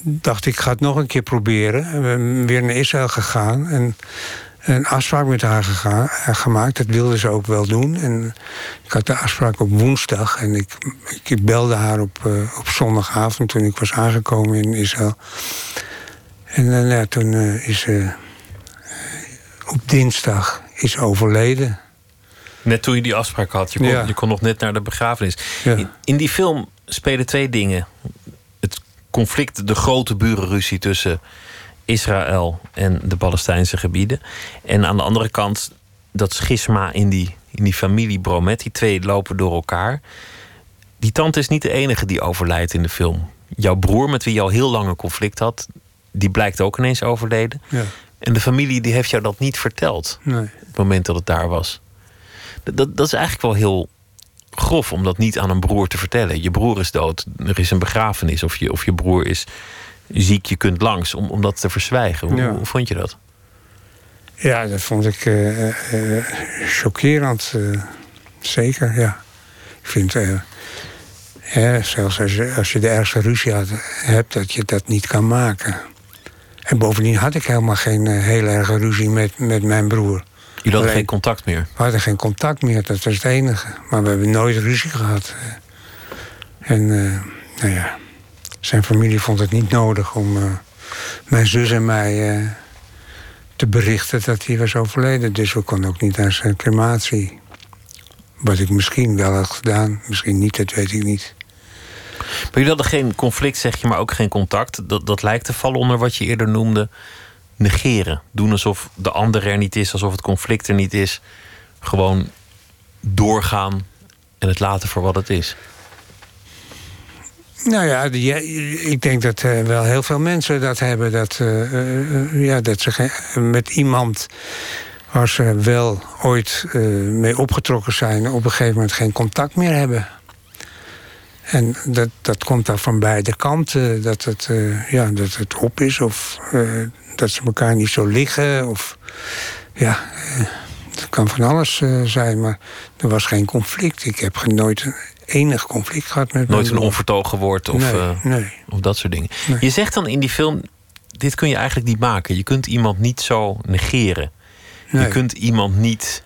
dacht ik, ga het nog een keer proberen. We weer naar Israël gegaan. En een afspraak met haar gega- eh, gemaakt. Dat wilde ze ook wel doen. En ik had de afspraak op woensdag. En ik, ik belde haar op, eh, op zondagavond toen ik was aangekomen in Israël. En eh, ja, toen eh, is ze eh, op dinsdag is overleden. Net toen je die afspraak had. Je kon, Ja. je kon nog net naar de begrafenis. Ja. In, in die film spelen twee dingen. Het conflict, de grote burenruzie tussen Israël en de Palestijnse gebieden. En aan de andere kant dat schisma in die, in die familie Bromet. Die twee lopen door elkaar. Die tante is niet de enige die overlijdt in de film. Jouw broer, met wie je al heel lang een conflict had, die blijkt ook ineens overleden. Ja, En de familie die heeft jou dat niet verteld nee. op het moment dat het daar was. Dat, dat, is eigenlijk wel heel grof om dat niet aan een broer te vertellen. Je broer is dood, er is een begrafenis, of je, of je broer is ziek, je kunt langs, om, om dat te verzwijgen. Hoe, Ja. hoe vond je dat? Ja, dat vond ik eh, eh, chockerend. eh, zeker, ja. Ik vind, hè, zelfs als je, als je de ergste ruzie had, hebt, dat je dat niet kan maken. En bovendien had ik helemaal geen heel erge ruzie met, met mijn broer. Jullie hadden geen contact meer. We hadden geen contact meer, dat was het enige. Maar we hebben nooit ruzie gehad. En, eh, nou ja, zijn familie vond het niet nodig om eh, mijn zus en mij eh, te berichten dat hij was overleden. Dus we konden ook niet naar zijn crematie. Wat ik misschien wel had gedaan, misschien niet, dat weet ik niet. Maar jullie hadden geen conflict, zeg je, maar ook geen contact. Dat, dat lijkt te vallen onder wat je eerder noemde negeren. Doen alsof de ander er niet is, alsof het conflict er niet is. Gewoon doorgaan en het laten voor wat het is. Nou ja, ik denk dat eh, wel heel veel mensen dat hebben. Dat, eh, eh, ja, dat ze met iemand waar ze wel ooit mee opgetrokken zijn... op een gegeven moment geen contact meer hebben. En dat, dat komt dan van beide kanten. Dat het, eh, ja, dat het op is of eh, dat ze elkaar niet zo liggen. Of, ja, eh, het kan van alles eh, zijn, maar er was geen conflict. Ik heb nooit een enig conflict gehad met Nooit een onvertogen woord of, nee, eh, nee. of dat soort dingen. Nee. Je zegt dan in die film: dit kun je eigenlijk niet maken. Je kunt iemand niet zo negeren. Je kunt iemand niet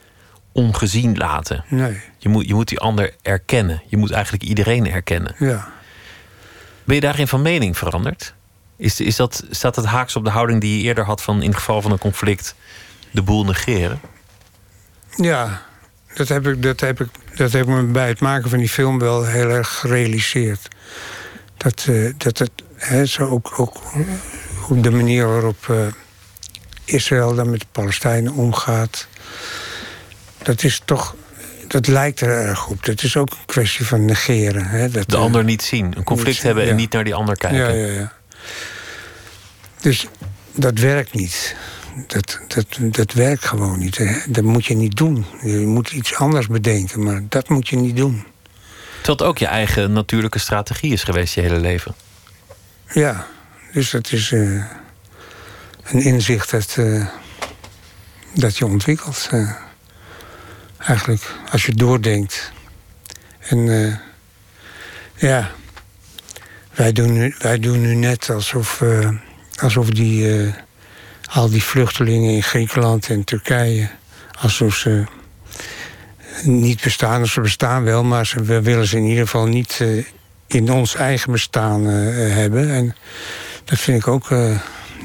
ongezien laten. nee, Je moet, je moet die ander erkennen. Je moet eigenlijk iedereen erkennen. ja. Ben je daarin van mening veranderd? Is, is dat, staat dat haaks op de houding die je eerder had van in het geval van een conflict de boel negeren? Ja, dat heb, ik, dat, heb ik, dat heb ik me bij het maken van die film wel heel erg gerealiseerd. Dat, eh, dat het hè, zo ook, ook op de manier waarop eh, Israël dan met de Palestijnen omgaat. Dat is toch. Dat lijkt er erg op. Dat is ook een kwestie van negeren. Hè, dat, De eh, ander niet zien. Een conflict zien, hebben en ja. niet naar die ander kijken. Ja, ja, ja. Dus dat werkt niet. Dat, dat, dat werkt gewoon niet. hè. Dat moet je niet doen. Je moet iets anders bedenken, maar dat moet je niet doen. Terwijl het ook je eigen natuurlijke strategie is geweest je hele leven. Ja, dus dat is eh, een inzicht dat, eh, dat je ontwikkelt. Eigenlijk, als je doordenkt. En eh, ja, wij doen, nu, wij doen nu net alsof, eh, alsof die, eh, al die vluchtelingen in Griekenland en Turkije, alsof ze niet bestaan. Of ze bestaan wel, maar ze, we willen ze in ieder geval niet in ons eigen bestaan hebben. En dat vind ik ook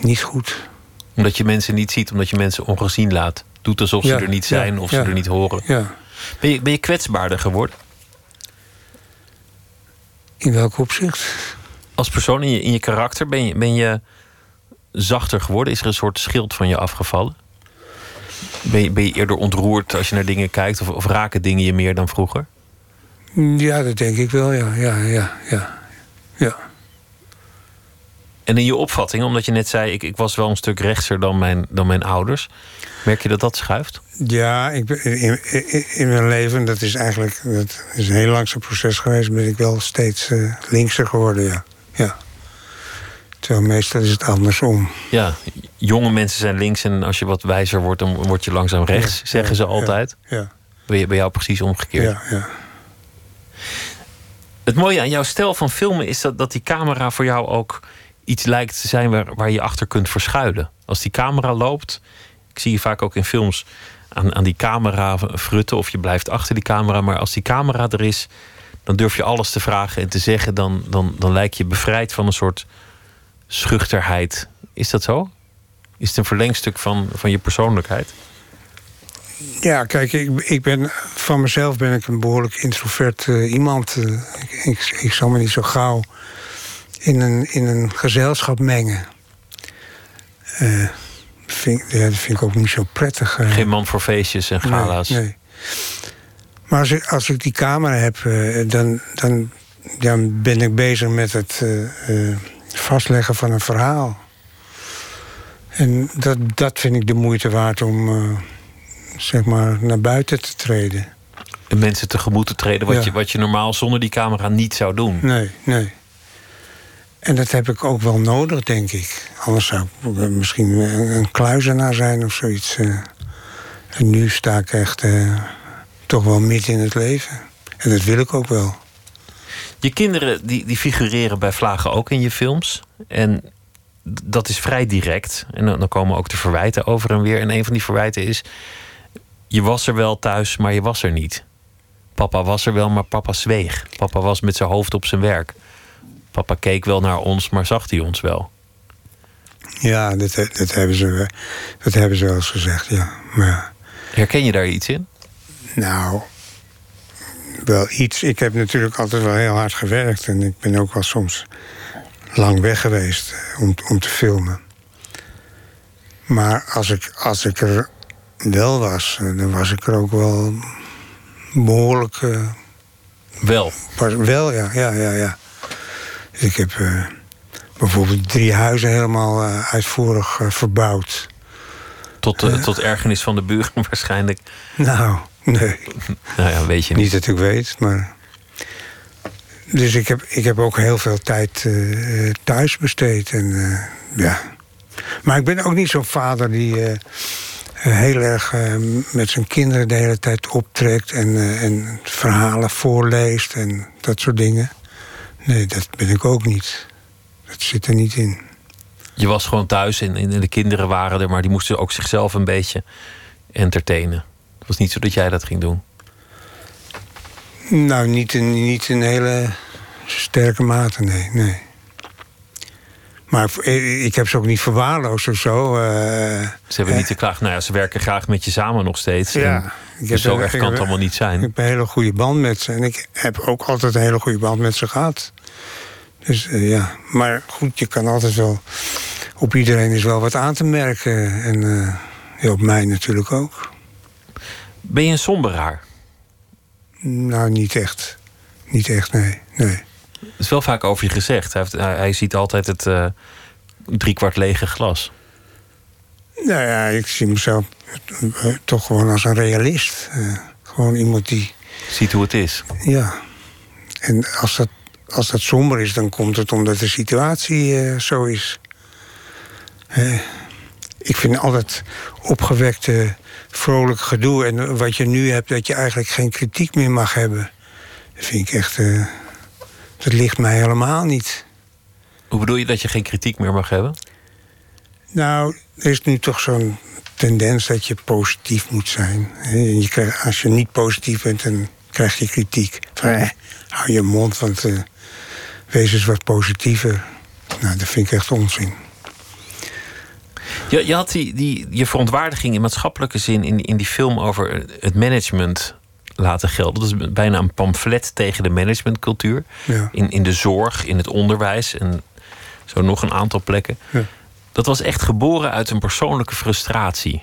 niet goed. Omdat je mensen niet ziet, omdat je mensen ongezien laat. Doet alsof ze er niet zijn of ze er niet horen. Ja, Ben je, ben je kwetsbaarder geworden? in welk opzicht? Als persoon in je, in je karakter, ben je, ben je zachter geworden? Is er een soort schild van je afgevallen? Ben je, ben je eerder ontroerd als je naar dingen kijkt? Of, of raken dingen je meer dan vroeger? Ja, dat denk ik wel, ja. Ja, ja, ja. ja. En in je opvatting, omdat je net zei... ik, ik was wel een stuk rechtser dan mijn, dan mijn ouders... merk je dat dat schuift? Ja, ik in, in, mijn leven, dat is eigenlijk dat is een heel langzaam proces geweest, ben ik wel steeds eh, linkser geworden, ja. ja. Terwijl meestal is het andersom. Ja, jonge mensen zijn links en als je wat wijzer wordt... dan word je langzaam rechts, Ja, zeggen ze ja. altijd. Ja, Ben je bij jou precies omgekeerd? ja, ja. Het mooie aan jouw stijl van filmen is dat, dat die camera voor jou ook iets lijkt te zijn waar, waar je achter kunt verschuilen. Als die camera loopt, Ik zie je vaak ook in films aan, aan die camera frutten of je blijft achter die camera. Maar als die camera er is, dan durf je alles te vragen en te zeggen. Dan, dan, dan lijk je bevrijd van een soort schuchterheid. Is dat zo? Is het een verlengstuk van, van je persoonlijkheid? Ja, kijk, ik, ik ben, van mezelf ben ik een behoorlijk introvert uh, iemand. Uh, ik, ik, ik, zal me niet zo gauw in een, in een gezelschap mengen. Uh, vind, ja, dat vind ik ook niet zo prettig. Geen man voor feestjes en gala's? Nee, nee. Maar als ik, als ik die camera heb, dan, dan, dan ben ik bezig met het vastleggen van een verhaal. En dat, dat vind ik de moeite waard om zeg maar, naar buiten te treden. En mensen tegemoet te treden wat, je, wat je normaal zonder die camera niet zou doen. Nee, nee. En dat heb ik ook wel nodig, denk ik. Anders zou ik misschien een kluizenaar zijn of zoiets. Eh. En nu sta ik echt uh, toch wel midden in het leven. En dat wil ik ook wel. Je kinderen die, die figureren bij Vlagen ook in je films. En dat is vrij direct. En dan komen ook de verwijten over en weer. En een van die verwijten is je was er wel thuis, maar je was er niet. Papa was er wel, maar papa zweeg. Papa was met zijn hoofd op zijn werk. Papa keek wel naar ons, maar zag hij ons wel? Ja, dat, dat, hebben, ze, dat hebben ze wel eens gezegd, ja. Maar, Herken je daar iets in? Nou, wel iets. Ik heb natuurlijk altijd wel heel hard gewerkt. En ik ben ook wel soms lang weg geweest om, om te filmen. Maar als ik, als ik er wel was, eh, dan was ik er ook wel behoorlijk. Uh, wel? wel, ja, ja, ja, ja. Ik heb uh, bijvoorbeeld drie huizen helemaal uh, uitvoerig verbouwd. Tot, tot ergernis van de buren waarschijnlijk? Nou, nee. nou ja, weet je niet. Niet dat ik weet, maar... Dus ik heb, ik heb ook heel veel tijd thuis besteed. En, ja. Maar ik ben ook niet zo'n vader die heel erg uh, met zijn kinderen de hele tijd optrekt en, uh, en verhalen voorleest en dat soort dingen. Nee, dat ben ik ook niet. Dat zit er niet in. Je was gewoon thuis en, en de kinderen waren er, maar die moesten ook zichzelf een beetje entertainen. Het was niet zo dat jij dat ging doen. Nou, niet in, niet in hele sterke mate, nee. nee. Maar ik heb ze ook niet verwaarloosd of zo. Uh, ze hebben niet te klagen. Nou ja, ze werken graag met je samen nog steeds. Ja. Ik dus zo erg kan het allemaal niet zijn. Ik heb een hele goede band met ze. En ik heb ook altijd een hele goede band met ze gehad. Dus uh, ja, maar goed, je kan altijd wel... Op iedereen is wel wat aan te merken. En uh, ja, op mij natuurlijk ook. Ben je een somberaar? Nou, niet echt. Niet echt, nee. nee. Er is wel vaak over je gezegd. Hij, heeft, hij, ziet altijd het uh, driekwart lege glas. Nou ja, ik zie mezelf eh, toch gewoon als een realist. Uh, gewoon iemand die... Ziet hoe het is. Ja. En als dat, als dat somber is, dan komt het omdat de situatie uh, zo is. ik vind altijd opgewekte, vrolijk gedoe. En wat je nu hebt, dat je eigenlijk geen kritiek meer mag hebben. Dat vind ik echt... Dat ligt mij helemaal niet. Hoe bedoel je dat je geen kritiek meer mag hebben? Nou, er is nu toch zo'n tendens dat je positief moet zijn. Je krijgt, als je niet positief bent, dan krijg je kritiek. Van, eh, hou je mond, want uh, wees eens wat positiever. Nou, dat vind ik echt onzin. Je, je had die, die, je verontwaardiging in maatschappelijke zin in, in die film over het management laten gelden. Dat is bijna een pamflet tegen de managementcultuur. Ja. In, in de zorg, in het onderwijs en zo nog een aantal plekken. Ja. Dat was echt geboren uit een persoonlijke frustratie.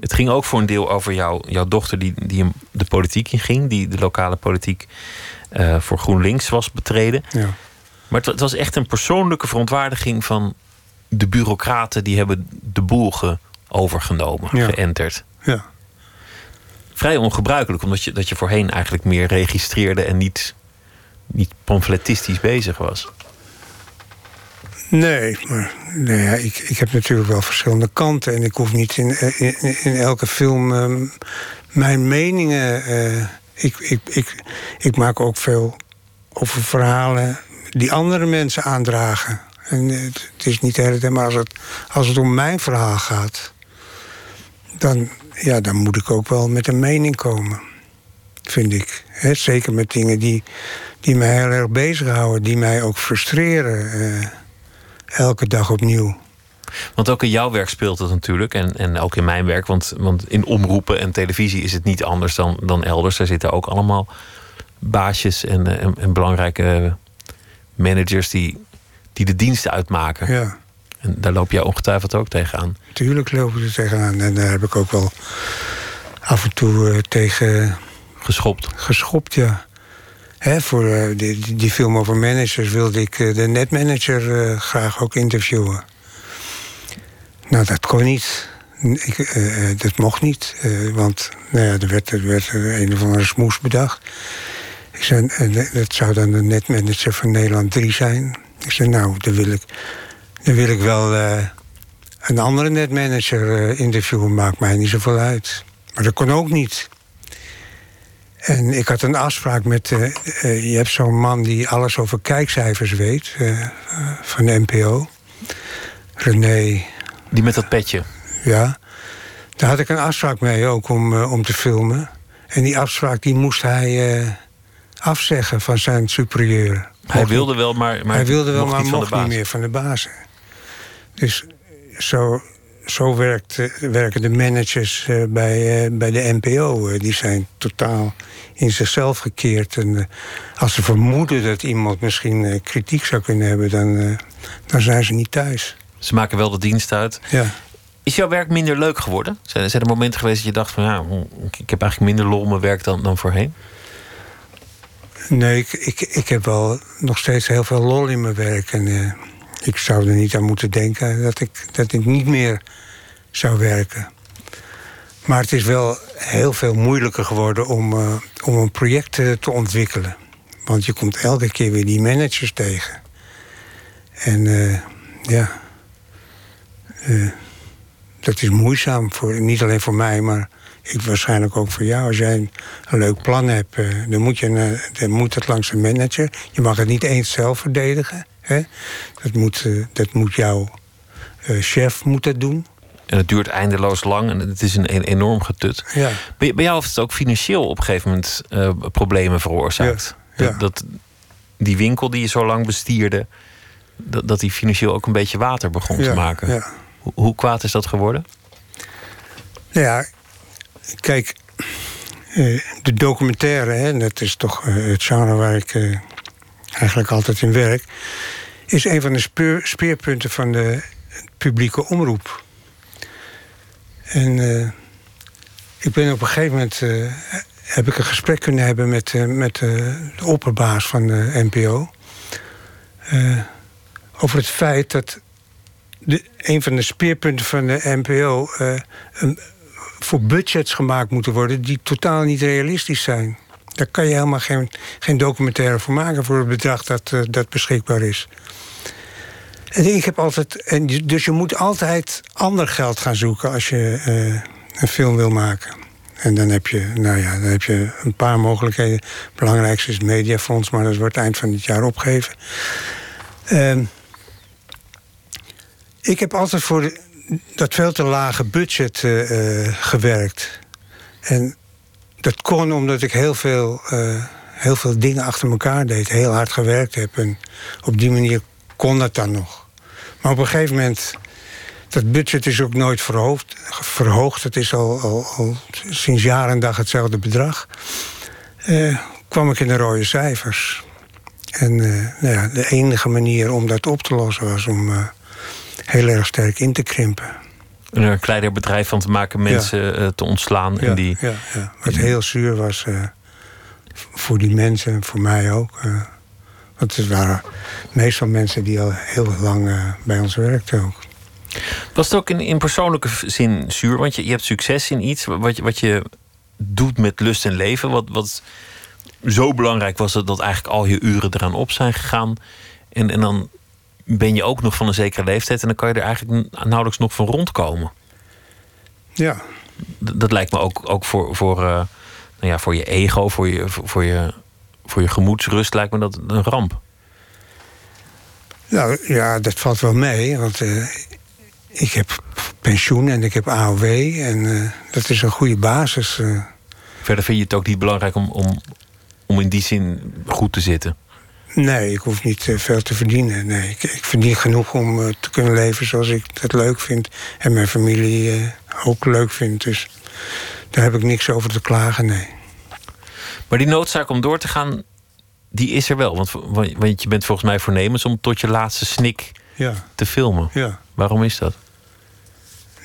Het ging ook voor een deel over jou, jouw dochter die, die de politiek inging, die de lokale politiek uh, voor GroenLinks was betreden. Ja. Maar het, het, was echt een persoonlijke verontwaardiging van de bureaucraten die hebben de boel overgenomen, geënterd. Ja vrij ongebruikelijk, omdat je, dat je voorheen eigenlijk meer registreerde en niet, niet pamfletistisch bezig was. Nee, maar nee, ik, ik heb natuurlijk wel verschillende kanten. En ik hoef niet in, in, in elke film uh, mijn meningen. Uh, ik, ik, ik, ik maak ook veel over verhalen die andere mensen aandragen. En het is niet de hele tijd, maar als het, als het om mijn verhaal gaat dan, ja, dan moet ik ook wel met een mening komen. Vind ik. Hè, zeker met dingen die, die mij heel erg bezighouden, die mij ook frustreren. eh, elke dag opnieuw. Want ook in jouw werk speelt het natuurlijk. En, en ook in mijn werk. Want, want in omroepen en televisie is het niet anders dan, dan elders. Daar zitten ook allemaal baasjes en, eh, en, en belangrijke managers die, die de diensten uitmaken. Ja, En daar loop jij ongetwijfeld ook tegenaan. tuurlijk lopen er tegenaan. En daar heb ik ook wel af en toe eh, tegen Geschopt. geschopt, ja. Hè, voor eh, die, die, film over managers wilde ik eh, de netmanager graag ook interviewen. Nou, dat kon niet. Ik, dat mocht niet, want nou ja, er werd, er werd een of andere smoes bedacht. Ik zei, eh, dat zou dan de netmanager van Nederland 3 zijn. Ik zei, nou, dan wil ik, dan wil ik wel eh, een andere netmanager eh, interviewen. Maakt mij niet zoveel uit. Maar dat kon ook niet. En ik had een afspraak met. je hebt zo'n man die alles over kijkcijfers weet. van de NPO. René. Die met dat petje. Ja. Daar had ik een afspraak mee ook om, om te filmen. En die afspraak die moest hij afzeggen van zijn superieur. Hij wilde wel, maar, maar hij wilde wel, mocht maar niet van mocht de niet baas. meer van de baas. Dus zo, zo werkt, eh, werken de managers eh, bij, eh, bij de NPO. Die zijn totaal in zichzelf gekeerd. En als ze vermoeden dat iemand misschien kritiek zou kunnen hebben... Dan, dan zijn ze niet thuis. Ze maken wel de dienst uit. Ja. Is jouw werk minder leuk geworden? Zijn, er momenten geweest dat je dacht van ja, ik heb eigenlijk minder lol mijn werk dan, dan voorheen? Nee, ik, ik, ik heb wel nog steeds heel veel lol in mijn werk. En eh, ik zou er niet aan moeten denken dat ik, dat ik niet meer zou werken. Maar het is wel heel veel moeilijker geworden om, eh, om een project eh, te ontwikkelen. Want je komt elke keer weer die managers tegen. En ja, dat is moeizaam, voor, niet alleen voor mij, maar ik waarschijnlijk ook voor jou. Als jij een, een leuk plan hebt, eh, dan, moet je, eh, dan moet het langs een manager. Je mag het niet eens zelf verdedigen. Hè? Dat, moet, eh, dat moet jouw chef moet dat doen. En het duurt eindeloos lang en het is een, een enorm getut. Ja. Bij, bij jou heeft het ook financieel op een gegeven moment problemen veroorzaakt. Ja, ja. Dat, dat die winkel die je zo lang bestierde, dat, dat die financieel ook een beetje water begon te maken. ja. Hoe, hoe kwaad is dat geworden? Nou ja, kijk, eh, de documentaire, hè, dat is toch eh, het genre waar ik eh, eigenlijk altijd in werk, is een van de speerpunten van de publieke omroep. En ik ben op een gegeven moment heb ik een gesprek kunnen hebben met, met de opperbaas van de NPO. over het feit dat de, een van de speerpunten van de NPO een, voor budgets gemaakt moeten worden die totaal niet realistisch zijn. Daar kan je helemaal geen, geen documentaire voor maken voor het bedrag dat, eh, dat beschikbaar is. En ik heb altijd. En dus je moet altijd ander geld gaan zoeken als je eh, een film wil maken. En dan heb je, nou ja, dan heb je een paar mogelijkheden. Het belangrijkste is het Mediafonds, maar dat wordt eind van dit jaar opgegeven. Ehm, ik heb altijd voor dat veel te lage budget eh, eh, gewerkt. En dat kon omdat ik heel veel, eh, heel veel dingen achter elkaar deed. Heel hard gewerkt heb. En op die manier kon dat dan nog. Maar op een gegeven moment... Dat budget is ook nooit verhoogd. verhoogd. Het is al, al, sinds jaar en dag hetzelfde bedrag. Kwam ik in de rode cijfers. En nou ja, de enige manier om dat op te lossen was om heel erg sterk in te krimpen. En er een kleiner bedrijf van te maken, mensen eh, te ontslaan. Ja, en die, ja, ja. Wat heel zuur was eh, voor die mensen en voor mij ook. eh. want het waren meestal mensen die al heel lang eh, bij ons werkten ook. Was het ook in, in persoonlijke zin zuur? Want je, je hebt succes in iets wat je, wat je doet met lust en leven. Wat, wat zo belangrijk was dat, dat eigenlijk al je uren eraan op zijn gegaan. En, en dan ben je ook nog van een zekere leeftijd. En dan kan je er eigenlijk nauwelijks nog van rondkomen. Ja, D- dat lijkt me ook, ook voor, voor, eh, nou ja, voor je ego, voor je, voor, je, voor je gemoedsrust, lijkt me dat een ramp. nou, ja dat valt wel mee. Want eh, ik heb pensioen en ik heb AOW. En eh, dat is een goede basis. Verder vind je het ook niet belangrijk om, om, om in die zin goed te zitten. Nee, ik hoef niet eh, veel te verdienen. Nee, ik, ik verdien genoeg om eh, te kunnen leven zoals ik dat leuk vind. En mijn familie eh, ook leuk vindt. Dus daar heb ik niks over te klagen, nee. Maar die noodzaak om door te gaan, die is er wel. Want, want je bent volgens mij voornemens om tot je laatste snik Ja, te filmen. ja. Waarom is dat?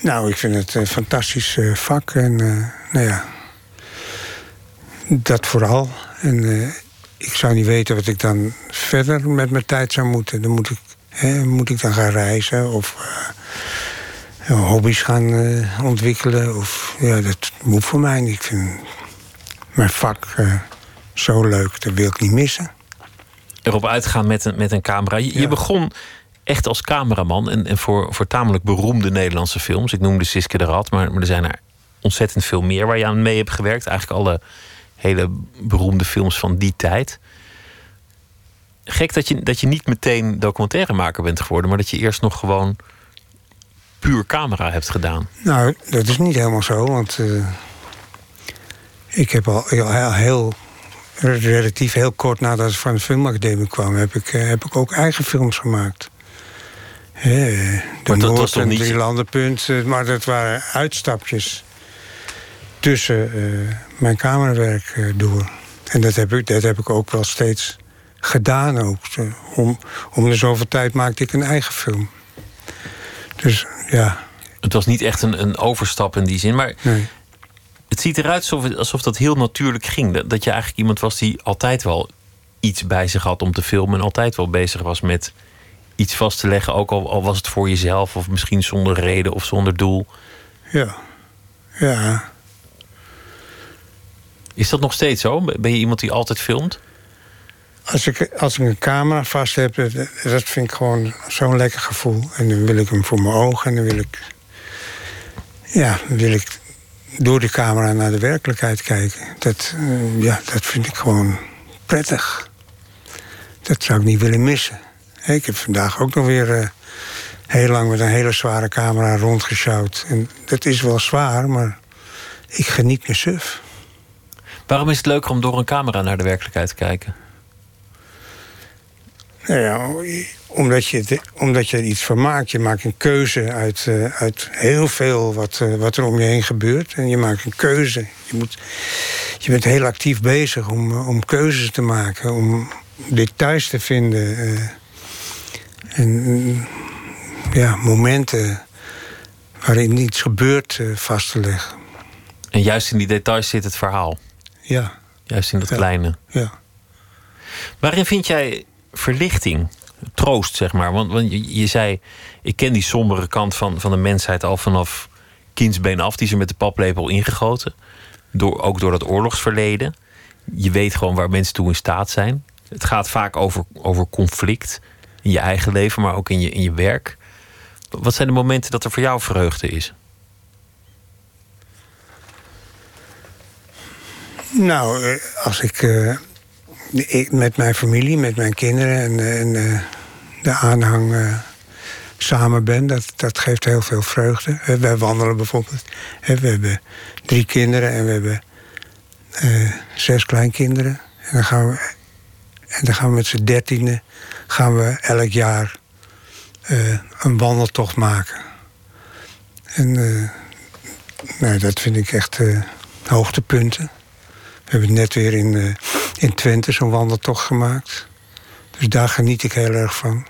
Nou, ik vind het een fantastisch vak. En nou ja, dat vooral. En ik zou niet weten wat ik dan verder met mijn tijd zou moeten. Dan moet ik, hè, moet ik dan gaan reizen of eh, hobby's gaan eh, ontwikkelen. Of, ja, dat moet voor mij. Ik vind mijn vak eh, zo leuk, dat wil ik niet missen. Erop uitgaan met een, met een camera. Je, begon echt als cameraman en, en voor, voor tamelijk beroemde Nederlandse films. Ik noemde Siske de Rad, maar, maar er zijn er ontzettend veel meer waar je aan mee hebt gewerkt. Eigenlijk alle hele beroemde films van die tijd. Gek dat je, dat je niet meteen documentairemaker bent geworden, maar dat je eerst nog gewoon puur camera hebt gedaan. Nou, dat is niet helemaal zo, want eh, ik heb al heel, heel, relatief heel kort nadat ik van de filmacademie kwam, heb ik, eh, heb ik ook eigen films gemaakt. Hè, eh, de dat was Noord en niet- Drielandenpunt, maar dat waren uitstapjes tussen mijn camerawerk eh, door. En dat heb, ik, dat heb ik ook wel steeds gedaan. Ook. Om, om de zoveel tijd maakte ik een eigen film. Dus ja, Het was niet echt een, een overstap in die zin, maar nee. het ziet eruit alsof, alsof dat heel natuurlijk ging. Dat, dat je eigenlijk iemand was die altijd wel iets bij zich had om te filmen. En altijd wel bezig was met iets vast te leggen. Ook al, al was het voor jezelf, of misschien zonder reden of zonder doel. Ja. Ja. Is dat nog steeds zo? Ben je iemand die altijd filmt? Als ik, als ik een camera vast heb, dat, vind ik gewoon zo'n lekker gevoel. En dan wil ik hem voor mijn ogen en dan wil ik. Ja, wil ik door de camera naar de werkelijkheid kijken. Dat, eh, ja, dat vind ik gewoon prettig. Dat zou ik niet willen missen. Ik heb vandaag ook nog weer eh, heel lang met een hele zware camera rondgesjouwd. En dat is wel zwaar, maar ik geniet me suf. Waarom is het leuker om door een camera naar de werkelijkheid te kijken? Nou ja, omdat je, het- omdat je er iets van maakt. Je maakt een keuze uit, eh, uit heel veel wat, eh, wat er om je heen gebeurt. En je maakt een keuze. Je, moet, je bent heel actief bezig om, eh, om keuzes te maken. Om details te vinden. en mm, ja, momenten waarin iets gebeurt vast te leggen. En juist in die details zit het verhaal. Ja, Juist in dat Ja. kleine. ja. Waarin vind jij verlichting, troost, zeg maar? Want, want je, je zei, ik ken die sombere kant van, van de mensheid al vanaf kindsbeen af. Die is er met de paplepel ingegoten. Door, ook door dat oorlogsverleden. Je weet gewoon waar mensen toe in staat zijn. Het gaat vaak over, over conflict. In je eigen leven, maar ook in je, in je werk. Wat zijn de momenten dat er voor jou vreugde is? Nou, eh, als ik, eh, ik met mijn familie, met mijn kinderen en, en eh, de aanhang samen ben, dat, dat geeft heel veel vreugde. Wij wandelen bijvoorbeeld. We hebben drie kinderen en we hebben zes kleinkinderen. En dan gaan we, en dan gaan we met z'n dertienen gaan we elk jaar een wandeltocht maken. En nou, dat vind ik echt hoogtepunten. We hebben net weer in, eh, in Twente zo'n wandeltocht gemaakt. Dus daar geniet ik heel erg van.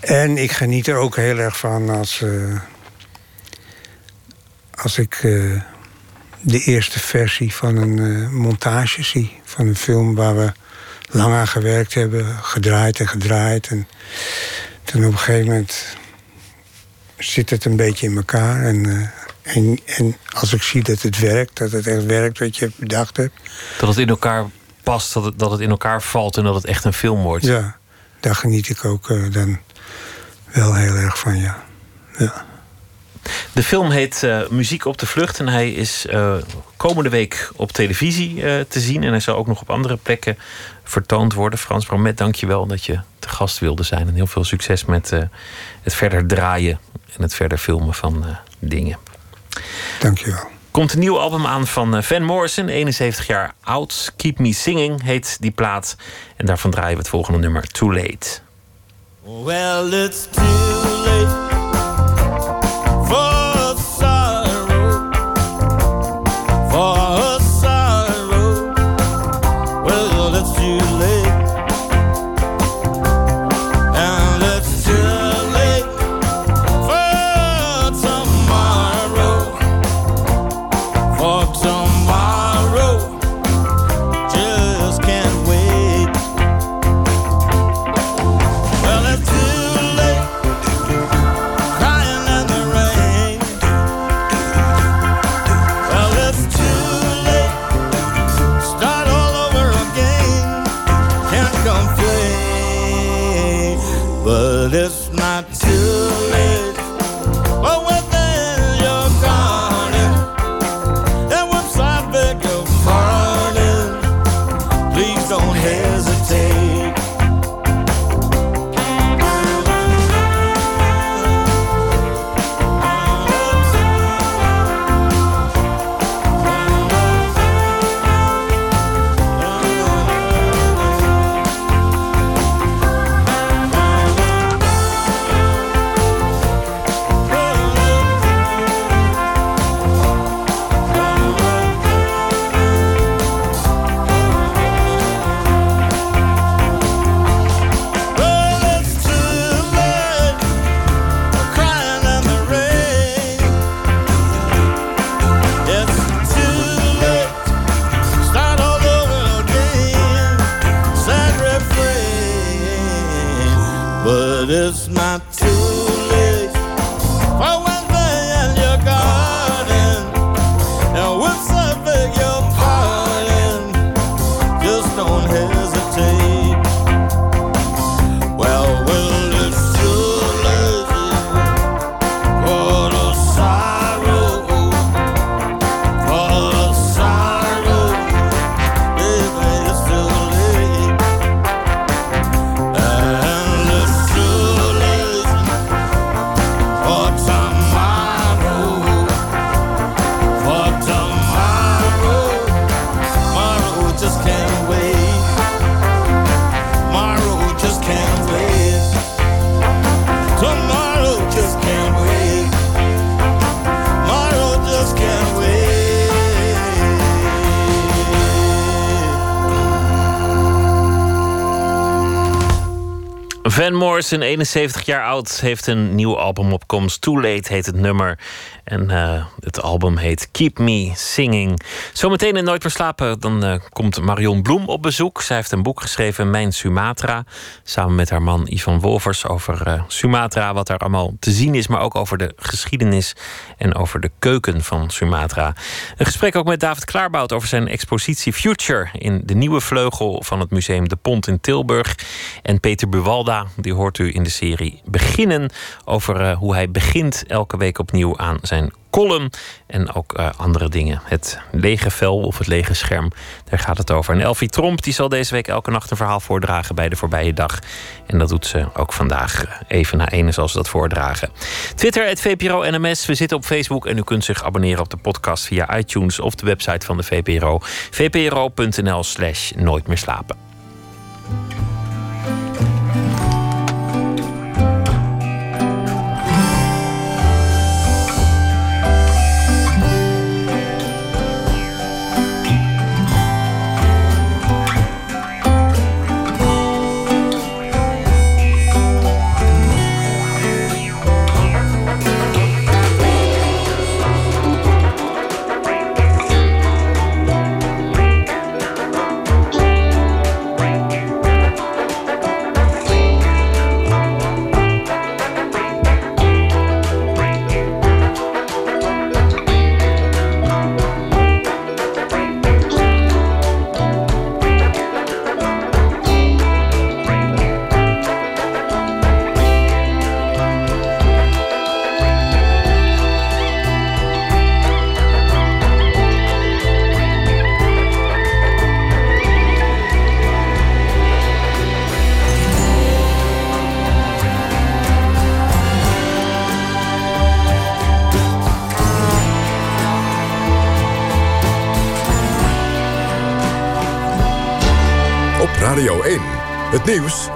En ik geniet er ook heel erg van als, eh, als ik eh, de eerste versie van een montage zie. Van een film waar we lang aan gewerkt hebben, gedraaid en gedraaid. En toen op een gegeven moment zit het een beetje in elkaar. En, en, en als ik zie dat het werkt, dat het echt werkt wat je bedacht hebt, Dat het in elkaar past, dat het, dat het in elkaar valt en dat het echt een film wordt. ja, daar geniet ik ook eh, dan wel heel erg van, ja. ja. De film heet eh, Muziek op de Vlucht en hij is eh, komende week op televisie te zien. En hij zal ook nog op andere plekken vertoond worden. Frans Bromet, dank je wel dat je te gast wilde zijn. En heel veel succes met het verder draaien en het verder filmen van dingen. Dankjewel. Komt een nieuw album aan van Van Morrison, 71 jaar oud. Keep Me Singing heet die plaat. En daarvan draaien we het volgende nummer, Too Late. Well, it's too Van Morrison, 71 jaar oud, heeft een nieuw album op komst. Too Late heet het nummer. En uh, het album heet Keep Me Singing. Zometeen in Nooit meer slapen, dan uh, komt Marion Bloem op bezoek. Zij heeft een boek geschreven, Mijn Sumatra. Samen met haar man Ivan Wolvers over uh, Sumatra. Wat er allemaal te zien is, maar ook over de geschiedenis. En over de keuken van Sumatra. Een gesprek ook met David Klaarbout over zijn expositie Future. In de nieuwe vleugel van het museum De Pont in Tilburg. En Peter Buwalda, die hoort u in de serie Beginnen. Over hoe hij begint elke week opnieuw aan zijn column en ook uh, andere dingen. Het lege vel of het lege scherm, daar gaat het over. En Elfie Tromp die zal deze week elke nacht een verhaal voordragen bij de voorbije dag. En dat doet ze ook vandaag eh, even na ene zoals ze dat voordragen. Twitter, het VPRO NMS. We zitten op Facebook en u kunt zich abonneren op de podcast via iTunes of de website van de VPRO. vpro.nl slash nooit meer slapen.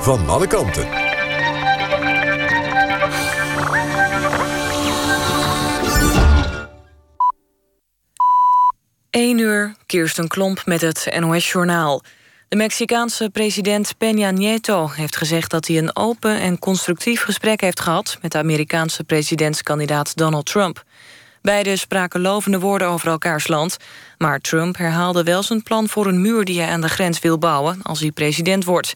Van alle kanten. 1 uur, Kirsten Klomp met het NOS-journaal. De Mexicaanse president Peña Nieto heeft gezegd dat hij een open en constructief gesprek heeft gehad met de Amerikaanse presidentskandidaat Donald Trump. Beiden spraken lovende woorden over elkaars land, maar Trump herhaalde wel zijn plan voor een muur die hij aan de grens wil bouwen als hij president wordt.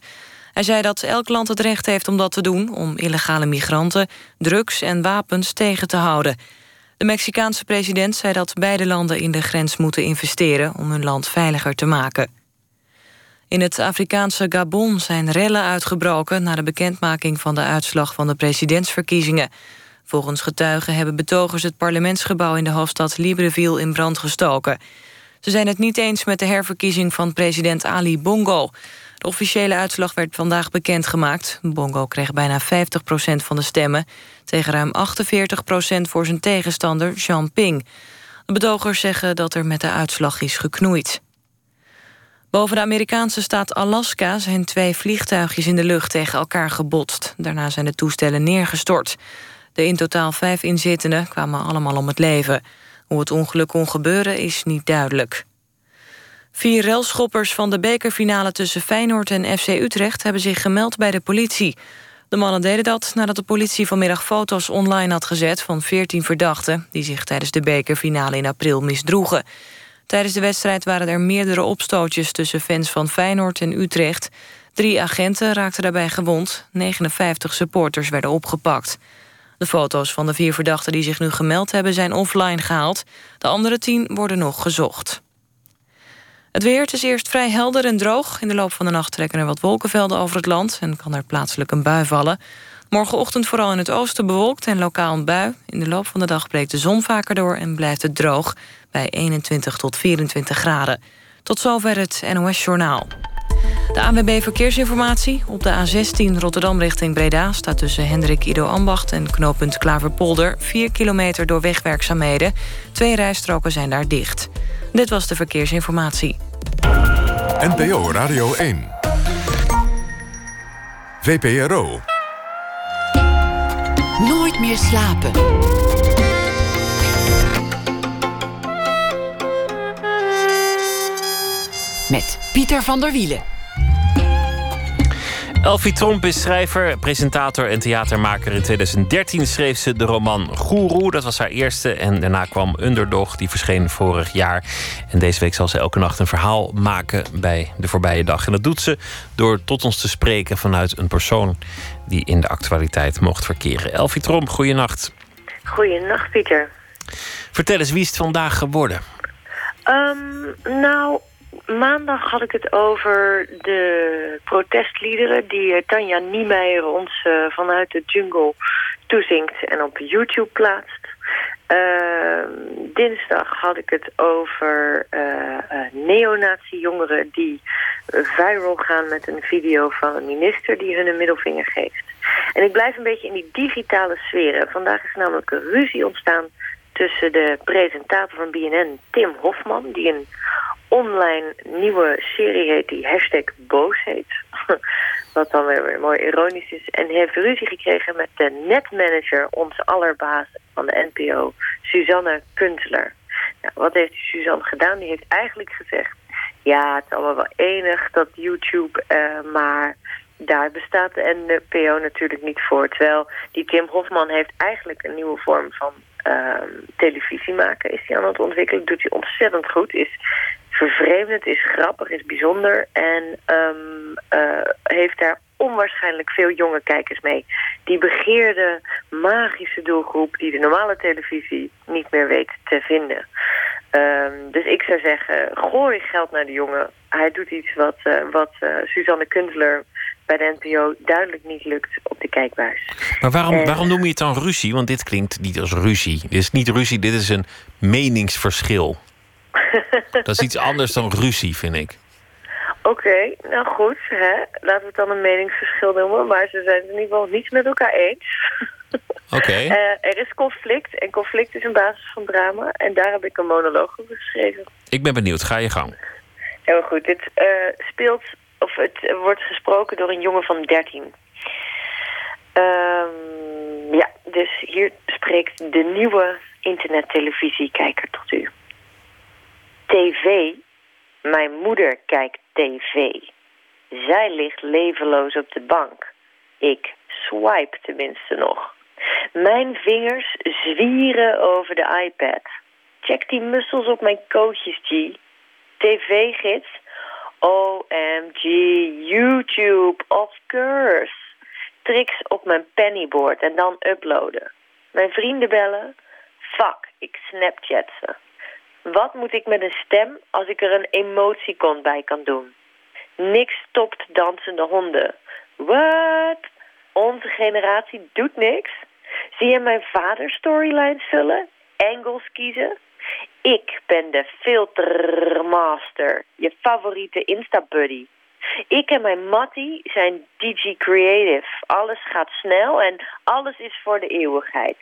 Hij zei dat elk land het recht heeft om dat te doen, om illegale migranten, drugs en wapens tegen te houden. De Mexicaanse president zei dat beide landen in de grens moeten investeren om hun land veiliger te maken. In het Afrikaanse Gabon zijn rellen uitgebroken na de bekendmaking van de uitslag van de presidentsverkiezingen. Volgens getuigen hebben betogers het parlementsgebouw in de hoofdstad Libreville in brand gestoken. Ze zijn het niet eens met de herverkiezing van president Ali Bongo. De officiële uitslag werd vandaag bekendgemaakt. Bongo kreeg bijna 50% van de stemmen... tegen ruim 48% voor zijn tegenstander Jean Ping. De betogers zeggen dat er met de uitslag is geknoeid. Boven de Amerikaanse staat Alaska zijn twee vliegtuigjes in de lucht tegen elkaar gebotst. Daarna zijn de toestellen neergestort. De in totaal vijf inzittenden kwamen allemaal om het leven. Hoe het ongeluk kon gebeuren is niet duidelijk. Vier relschoppers van de bekerfinale tussen Feyenoord en FC Utrecht... hebben zich gemeld bij de politie. De mannen deden dat nadat de politie vanmiddag foto's online had gezet... van 14 verdachten die zich tijdens de bekerfinale in april misdroegen. Tijdens de wedstrijd waren er meerdere opstootjes... tussen fans van Feyenoord en Utrecht. Drie agenten raakten daarbij gewond. 59 supporters werden opgepakt. De foto's van de vier verdachten die zich nu gemeld hebben... zijn offline gehaald. De andere tien worden nog gezocht. Het weer is eerst vrij helder en droog. In de loop van de nacht trekken er wat wolkenvelden over het land... en kan er plaatselijk een bui vallen. Morgenochtend vooral in het oosten bewolkt en lokaal een bui. In de loop van de dag breekt de zon vaker door en blijft het droog... bij 21 tot 24 graden. Tot zover het NOS Journaal. De ANWB Verkeersinformatie. Op de A16 Rotterdam richting Breda... staat tussen Hendrik Ido Ambacht en knooppunt Klaverpolder... 4 kilometer door wegwerkzaamheden. Twee rijstroken zijn daar dicht. Dit was de verkeersinformatie. NPO Radio 1. VPRO. Nooit meer slapen. Met Pieter van der Wielen. Elfie Tromp is schrijver, presentator en theatermaker. In 2013 schreef ze de roman Guru. Dat was haar eerste. En daarna kwam Underdog, die verscheen vorig jaar. En deze week zal ze elke nacht een verhaal maken bij de voorbije dag. En dat doet ze door tot ons te spreken vanuit een persoon die in de actualiteit mocht verkeren. Elfie Tromp, goeienacht. Goeienacht, Pieter. Vertel eens, wie is het vandaag geworden? Um, nou, maandag had ik het over de protestliederen... die eh, Tanja Niemeyer ons uh, vanuit de jungle toezingt en op YouTube plaatst. Uh, dinsdag had ik het over uh, neonazi-jongeren die viral gaan met een video van een minister die hun een middelvinger geeft. En ik blijf een beetje in die digitale sfeer. Vandaag is namelijk een ruzie ontstaan tussen de presentator van BNN, Tim Hofman... die een online nieuwe serie heet die hashtag boos heet. Wat dan weer, mooi ironisch is. En heeft ruzie gekregen met de netmanager, onze allerbaas van de NPO, Suzanne Kuntler. Nou, wat heeft Suzanne gedaan? Die heeft eigenlijk gezegd... ja, het is allemaal wel enig, dat YouTube, uh, maar daar bestaat de NPO natuurlijk niet voor. Terwijl die Tim Hofman heeft eigenlijk een nieuwe vorm van uh, televisie maken is hij aan het ontwikkelen. Doet hij ontzettend goed. Is vervreemdend, is grappig, is bijzonder. En um, uh, heeft daar onwaarschijnlijk veel jonge kijkers mee. Die begeerde magische doelgroep die de normale televisie niet meer weet te vinden. Um, dus ik zou zeggen, gooi geld naar de jongen. Hij doet iets wat, uh, wat uh, Suzanne Kuntler bij de NPO duidelijk niet lukt op de kijkbuis. Maar waarom, waarom noem je het dan ruzie? Want dit klinkt niet als ruzie. Dit is niet ruzie, dit is een meningsverschil. Dat is iets anders dan ruzie, vind ik. Oké, okay, nou goed. Hè? Laten we het dan een meningsverschil noemen. Maar ze zijn het in ieder geval niet met elkaar eens. Oké. Okay. Uh, er is conflict. En conflict is een basis van drama. En daar heb ik een monoloog over geschreven. Ik ben benieuwd. Ga je gang. Heel goed. Dit uh, speelt of het wordt gesproken door een jongen van 13. Ehm, ja, dus hier spreekt de nieuwe internettelevisie-kijker tot u. TV. Mijn moeder kijkt tv. Zij ligt levenloos op de bank. Ik swipe tenminste nog. Mijn vingers zwieren over de iPad. Check die mussels op mijn kootjes, G. TV-gids. OMG, YouTube, of course. Tricks op mijn pennyboard en dan uploaden. Mijn vrienden bellen. Fuck, ik snapchat ze. Wat moet ik met een stem als ik er een emoticon bij kan doen? Niks stopt dansende honden. What? Onze generatie doet niks? Zie je mijn vader storylines vullen? Angles kiezen? Ik ben de filtermaster, je favoriete Insta-buddy. Ik en mijn Mattie zijn digi-creative. Alles gaat snel en alles is voor de eeuwigheid.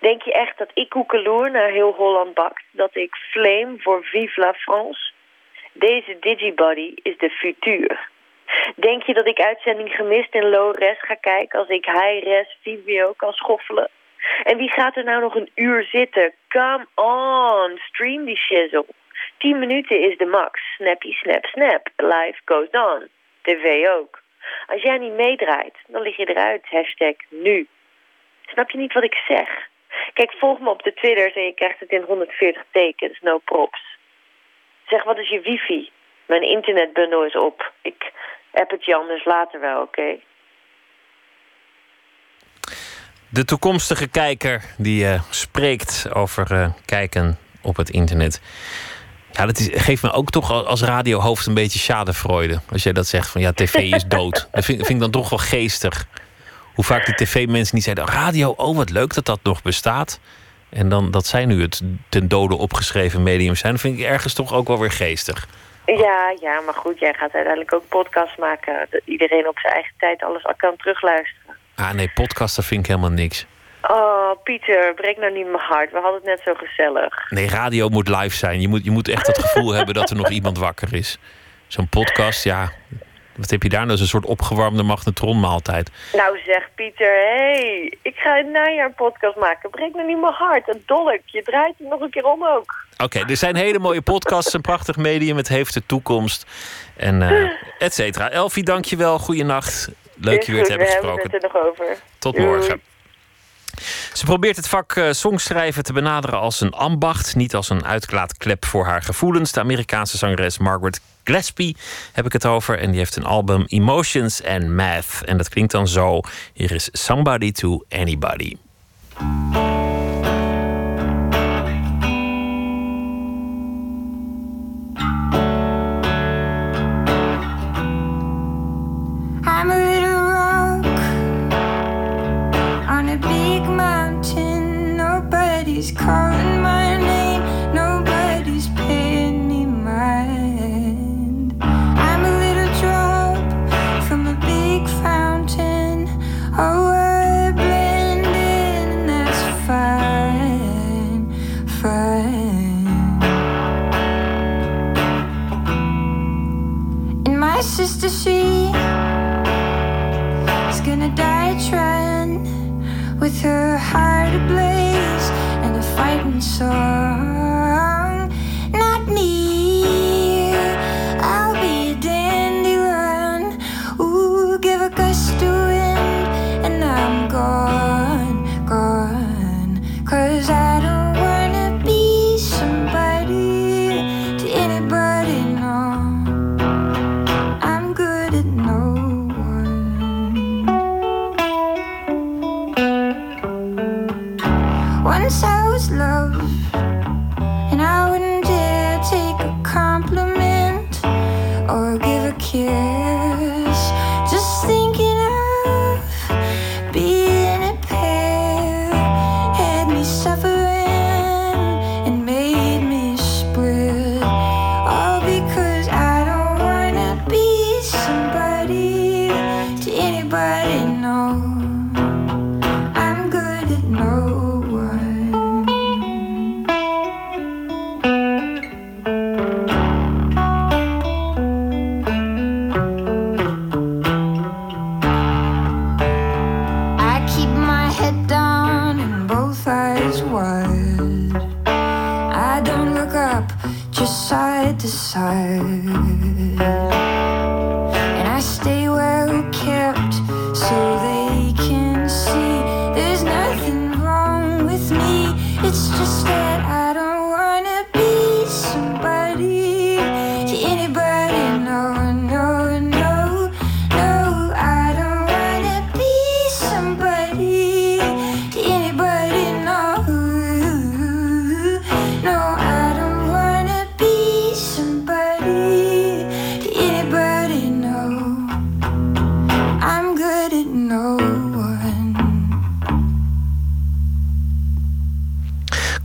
Denk je echt dat ik koekeloer naar heel Holland bakt? Dat ik flame voor Vive la France? Deze digibody is de futuur. Denk je dat ik uitzending gemist in low res ga kijken... als ik high res Vivio kan schoffelen? En wie gaat er nou nog een uur zitten? Come on, stream die shizzle. 10 minuten is de max. Snappy, snap, snap. Life goes on. TV ook. Als jij niet meedraait, dan lig je eruit. Hashtag nu. Snap je niet wat ik zeg? Kijk, volg me op de Twitter en je krijgt het in 140 tekens. No props. Zeg, wat is je wifi? Mijn internetbundel is op. Ik heb het je anders later wel, oké? De toekomstige kijker die uh, spreekt over uh, kijken op het internet. Ja, dat is, geeft me ook toch als radiohoofd een beetje schadefreude. Als jij dat zegt van ja, tv is dood. dat vind, vind ik dan toch wel geestig. Hoe vaak de tv-mensen niet zeiden: radio, oh wat leuk dat dat nog bestaat. En dan dat zij nu het ten dode opgeschreven medium zijn, dat vind ik ergens toch ook wel weer geestig. Ja, ja, maar goed, jij gaat uiteindelijk ook podcast maken. Dat iedereen op zijn eigen tijd alles kan terugluisteren. Ah nee, podcasten vind ik helemaal niks. Oh, Pieter, breek nou niet mijn hart. We hadden het net zo gezellig. Nee, radio moet live zijn. Je moet, je moet echt het gevoel hebben dat er nog iemand wakker is. Zo'n podcast, ja. Wat heb je daar nou? Dat is een soort opgewarmde magnetronmaaltijd. Nou zeg, Pieter, hé. Hey, ik ga een najaar podcast maken. Breek nou niet mijn hart. Een dolk. Je draait het nog een keer om ook. Oké, er zijn hele mooie podcasts. Een prachtig medium. Het heeft de toekomst. En uh, et cetera. Elfie, dank je wel. Goeienacht. Leuk je weer te hebben gesproken. We hebben het er nog over. Tot morgen. Ze probeert het vak uh, songschrijven te benaderen als een ambacht, niet als een uitlaatklep voor haar gevoelens. De Amerikaanse zangeres Margaret Gillespie heb ik het over. En die heeft een album Emotions and Math. En dat klinkt dan zo. Hier is Somebody to Anybody. Sister, she is gonna die trying with her heart ablaze and a fighting song.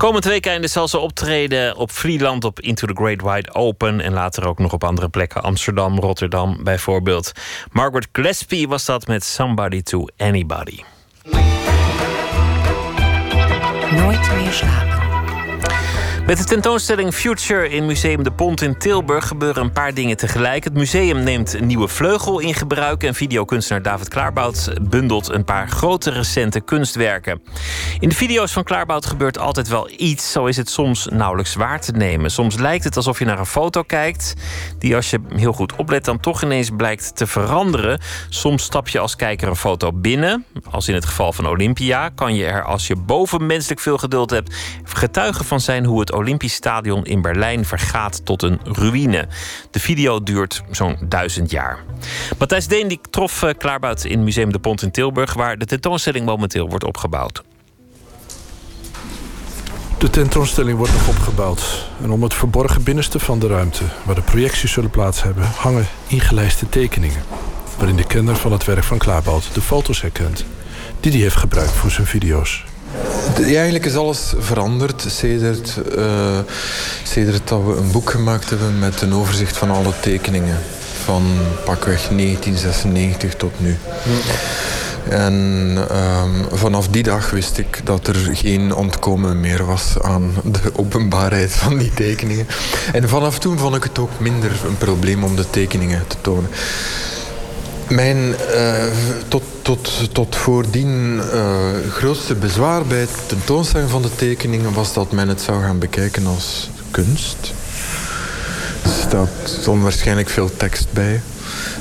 Komend weekend zal ze optreden op Vlieland, op Into the Great Wide Open. En later ook nog op andere plekken, Amsterdam, Rotterdam bijvoorbeeld. Margaret Gillespie was dat met Somebody to Anybody. Nooit meer slapen. Met de tentoonstelling Future in Museum De Pont in Tilburg gebeuren een paar dingen tegelijk. Het museum neemt een nieuwe vleugel in gebruik en videokunstenaar David Klaarbout bundelt een paar grote recente kunstwerken. In de video's van Klaarbout gebeurt altijd wel iets, zo is het soms nauwelijks waar te nemen. Soms lijkt het alsof je naar een foto kijkt, die als je heel goed oplet dan toch ineens blijkt te veranderen. Soms stap je als kijker een foto binnen, als in het geval van Olympia, kan je er als je bovenmenselijk veel geduld hebt getuige van zijn hoe het Olympisch Stadion in Berlijn vergaat tot een ruïne. De video duurt zo'n duizend jaar. Matthijs Deen die trof eh, Klaarbout in Museum de Pont in Tilburg, waar de tentoonstelling momenteel wordt opgebouwd. De tentoonstelling wordt nog opgebouwd. En om het verborgen binnenste van de ruimte, waar de projecties zullen plaats hebben, hangen ingelijste tekeningen. Waarin de kenner van het werk van Klaarbout de foto's herkent, die hij heeft gebruikt voor zijn video's. Eigenlijk is alles veranderd sedert, uh, dat we een boek gemaakt hebben met een overzicht van alle tekeningen. Van pakweg 1996 tot nu. En um, vanaf die dag wist ik dat er geen ontkomen meer was aan de openbaarheid van die tekeningen. En vanaf toen vond ik het ook minder een probleem om de tekeningen te tonen. Mijn uh, tot, tot, tot voordien uh, grootste bezwaar bij het tentoonstelling van de tekeningen was dat men het zou gaan bekijken als kunst. Er staat onwaarschijnlijk veel tekst bij.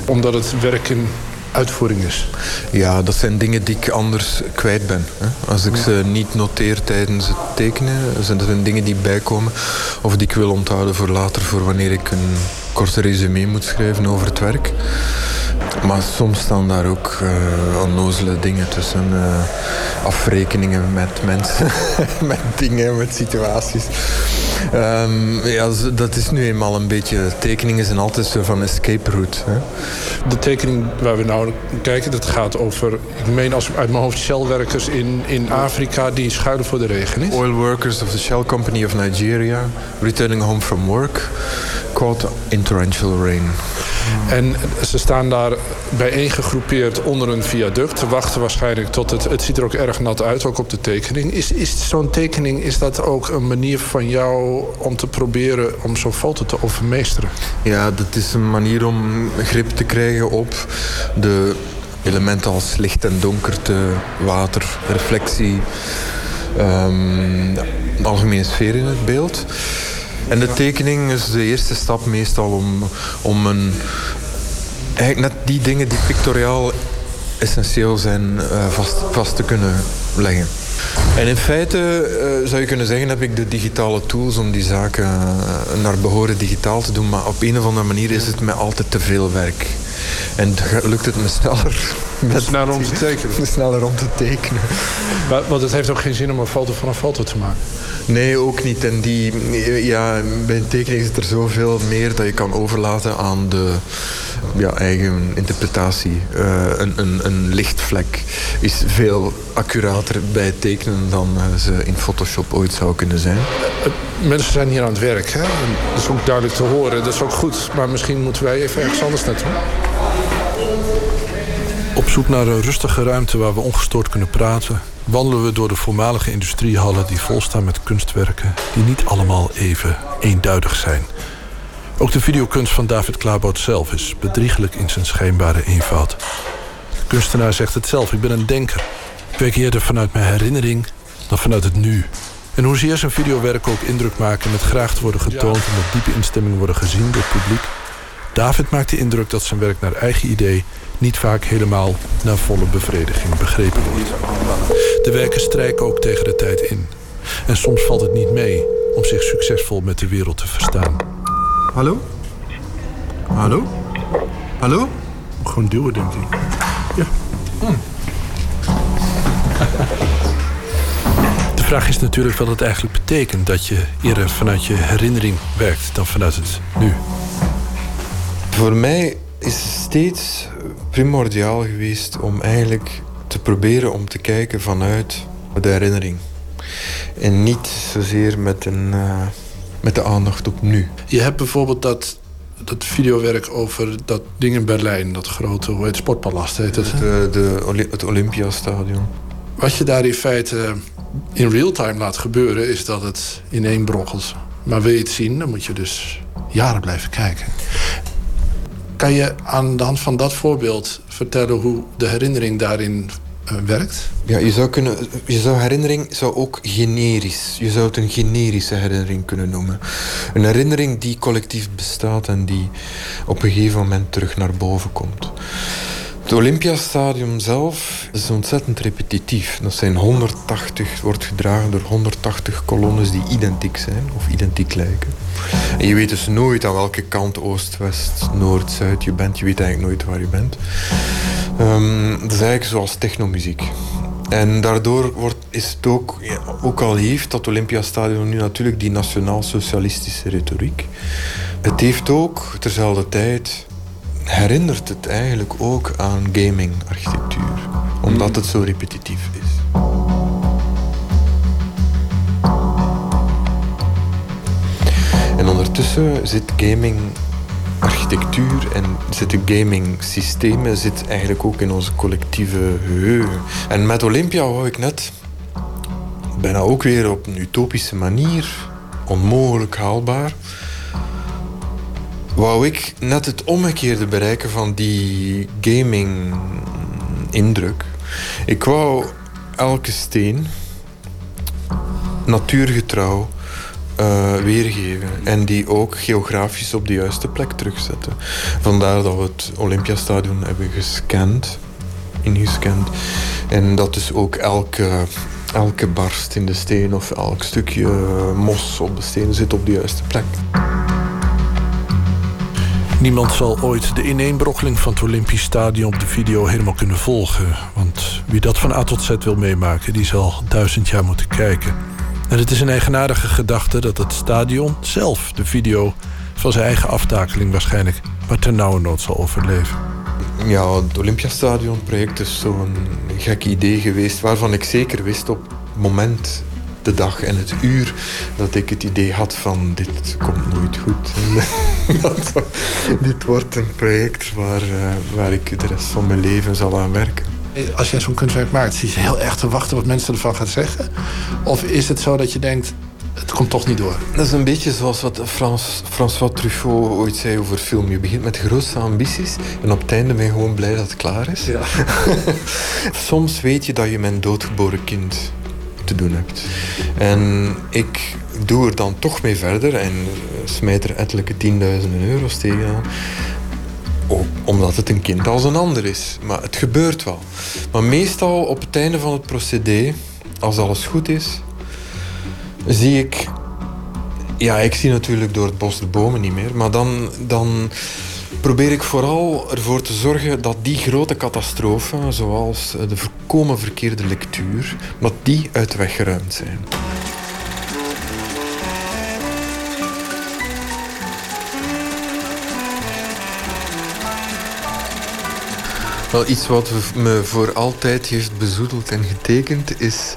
Omdat het werk in uitvoering is? Ja, dat zijn dingen die ik anders kwijt ben. Hè. Als ik ze niet noteer tijdens het tekenen, zijn dat dingen die bijkomen of die ik wil onthouden voor later, voor wanneer ik een korte resume moet schrijven over het werk. Maar soms staan daar ook uh, onnozele dingen tussen. Uh, afrekeningen met mensen, met dingen, met situaties. Um, ja, dat is nu eenmaal een beetje... Tekeningen zijn altijd zo van escape route. Hè? De tekening waar we nou kijken, dat gaat over... Ik meen als uit mijn hoofd Shell-werkers in, in Afrika die schuilen voor de regen. Is? Oil workers of the Shell Company of Nigeria... returning home from work... caught in torrential rain. En ze staan daar bijeengegroepeerd onder een viaduct. Te wachten waarschijnlijk tot het... Het ziet er ook erg nat uit, ook op de tekening. Is, is zo'n tekening, is dat ook een manier van jou... om te proberen om zo'n foto te overmeesteren? Ja, dat is een manier om grip te krijgen op de elementen als licht en donkerte, water, reflectie... Um, de algemene sfeer in het beeld. En de tekening is de eerste stap meestal om, om een, eigenlijk net die dingen die pictoriaal essentieel zijn uh, vast, vast te kunnen leggen. En in feite uh, zou je kunnen zeggen heb ik de digitale tools om die zaken uh, naar behoren digitaal te doen. Maar op een of andere manier is het mij altijd te veel werk. En lukt het me sneller. Met sneller om te tekenen. Sneller om te tekenen. Maar, want het heeft ook geen zin om een foto van een foto te maken. Nee, ook niet. En die, ja, bij een tekening zit er zoveel meer dat je kan overlaten aan de ja, eigen interpretatie. Uh, een, een, een lichtvlek is veel accurater bij het tekenen dan uh, ze in Photoshop ooit zou kunnen zijn. Uh, mensen zijn hier aan het werk. Hè? En dat is ook duidelijk te horen. Dat is ook goed. Maar misschien moeten wij even ergens anders naartoe. Zoek naar een rustige ruimte waar we ongestoord kunnen praten... wandelen we door de voormalige industriehallen die volstaan met kunstwerken... die niet allemaal even eenduidig zijn. Ook de videokunst van David Klaarbout zelf is bedriegelijk in zijn schijnbare eenvoud. De kunstenaar zegt het zelf, ik ben een denker. Ik werk eerder vanuit mijn herinnering dan vanuit het nu. En hoezeer zijn videowerken ook indruk maken met graag te worden getoond en met diepe instemming worden gezien door het publiek, David maakt de indruk dat zijn werk naar eigen idee niet vaak helemaal naar volle bevrediging begrepen wordt. De werken strijken ook tegen de tijd in. En soms valt het niet mee om zich succesvol met de wereld te verstaan. Hallo? Hallo? Hallo? Gewoon duwen, denk ik. Ja. De vraag is natuurlijk wat het eigenlijk betekent dat je eerder vanuit je herinnering werkt dan vanuit het nu. Voor mij is het steeds primordiaal geweest om eigenlijk te proberen om te kijken vanuit de herinnering. En niet zozeer met, een, uh, met de aandacht op nu. Je hebt bijvoorbeeld dat, dat videowerk over dat ding in Berlijn, dat grote, hoe heet Sportpalast heet het? De, de, het Olympiastadion. Wat je daar in feite in real time laat gebeuren, is dat het ineenbrokkelt. Maar wil je het zien, dan moet je dus jaren blijven kijken. Kan je aan de hand van dat voorbeeld vertellen hoe de herinnering daarin uh, werkt? Ja, je zou, kunnen, je zou herinnering zou ook generisch. Je zou het een generische herinnering kunnen noemen. Een herinnering die collectief bestaat en die op een gegeven moment terug naar boven komt. Het Olympiastadion zelf is ontzettend repetitief. Dat zijn 180, wordt gedragen door 180 kolonnes die identiek zijn of identiek lijken. En je weet dus nooit aan welke kant, oost, west, noord, zuid je bent. Je weet eigenlijk nooit waar je bent. Um, dat is eigenlijk zoals technomuziek. En daardoor wordt, is het ook, ja, ook al heeft dat Olympiastadion nu natuurlijk die nationaal-socialistische retoriek. Het heeft ook terzelfde tijd herinnert het eigenlijk ook aan gaming-architectuur. Omdat het zo repetitief is. En ondertussen zit gaming architectuur en zitten gaming systemen zit eigenlijk ook in onze collectieve geheugen. En met Olympia wou ik net bijna ook weer op een utopische manier, onmogelijk haalbaar, wou ik net het omgekeerde bereiken van die gaming indruk. Ik wou elke steen natuurgetrouw uh, weergeven en die ook geografisch op de juiste plek terugzetten. Vandaar dat we het Olympiastadion hebben gescand, ingescand. En dat dus ook elke, elke barst in de steen of elk stukje mos op de steen zit op de juiste plek. Niemand zal ooit de ineenbrokkeling van het Olympisch Stadion op de video helemaal kunnen volgen. Want wie dat van A tot Z wil meemaken, die zal duizend jaar moeten kijken. En het is een eigenaardige gedachte dat het stadion zelf de video van zijn eigen aftakeling waarschijnlijk maar ternauwernood zal overleven. Ja, het Olympiastadion-project is zo'n gek idee geweest waarvan ik zeker wist op het moment de dag en het uur dat ik het idee had van dit komt nooit goed. dat, dit wordt een project waar, uh, waar ik de rest van mijn leven zal aan werken. Als jij zo'n kunstwerk maakt, zie je heel erg te wachten wat mensen ervan gaan zeggen? Of is het zo dat je denkt, het komt toch niet door. Dat is een beetje zoals wat Frans, François Truffaut ooit zei over film. Je begint met grootste ambities en op het einde ben je gewoon blij dat het klaar is. Ja. Soms weet je dat je mijn doodgeboren kind te doen hebt. En ik doe er dan toch mee verder en smijt er ettelijke tienduizenden euro's tegenaan. Omdat het een kind als een ander is. Maar het gebeurt wel. Maar meestal op het einde van het procedé, als alles goed is, zie ik. Ja, ik zie natuurlijk door het bos de bomen niet meer. Maar dan, dan probeer ik vooral ervoor te zorgen dat die grote catastrofen, zoals de voorkomen verkeerde lectuur, dat die uit de zijn. Wel, iets wat me voor altijd heeft bezoedeld en getekend is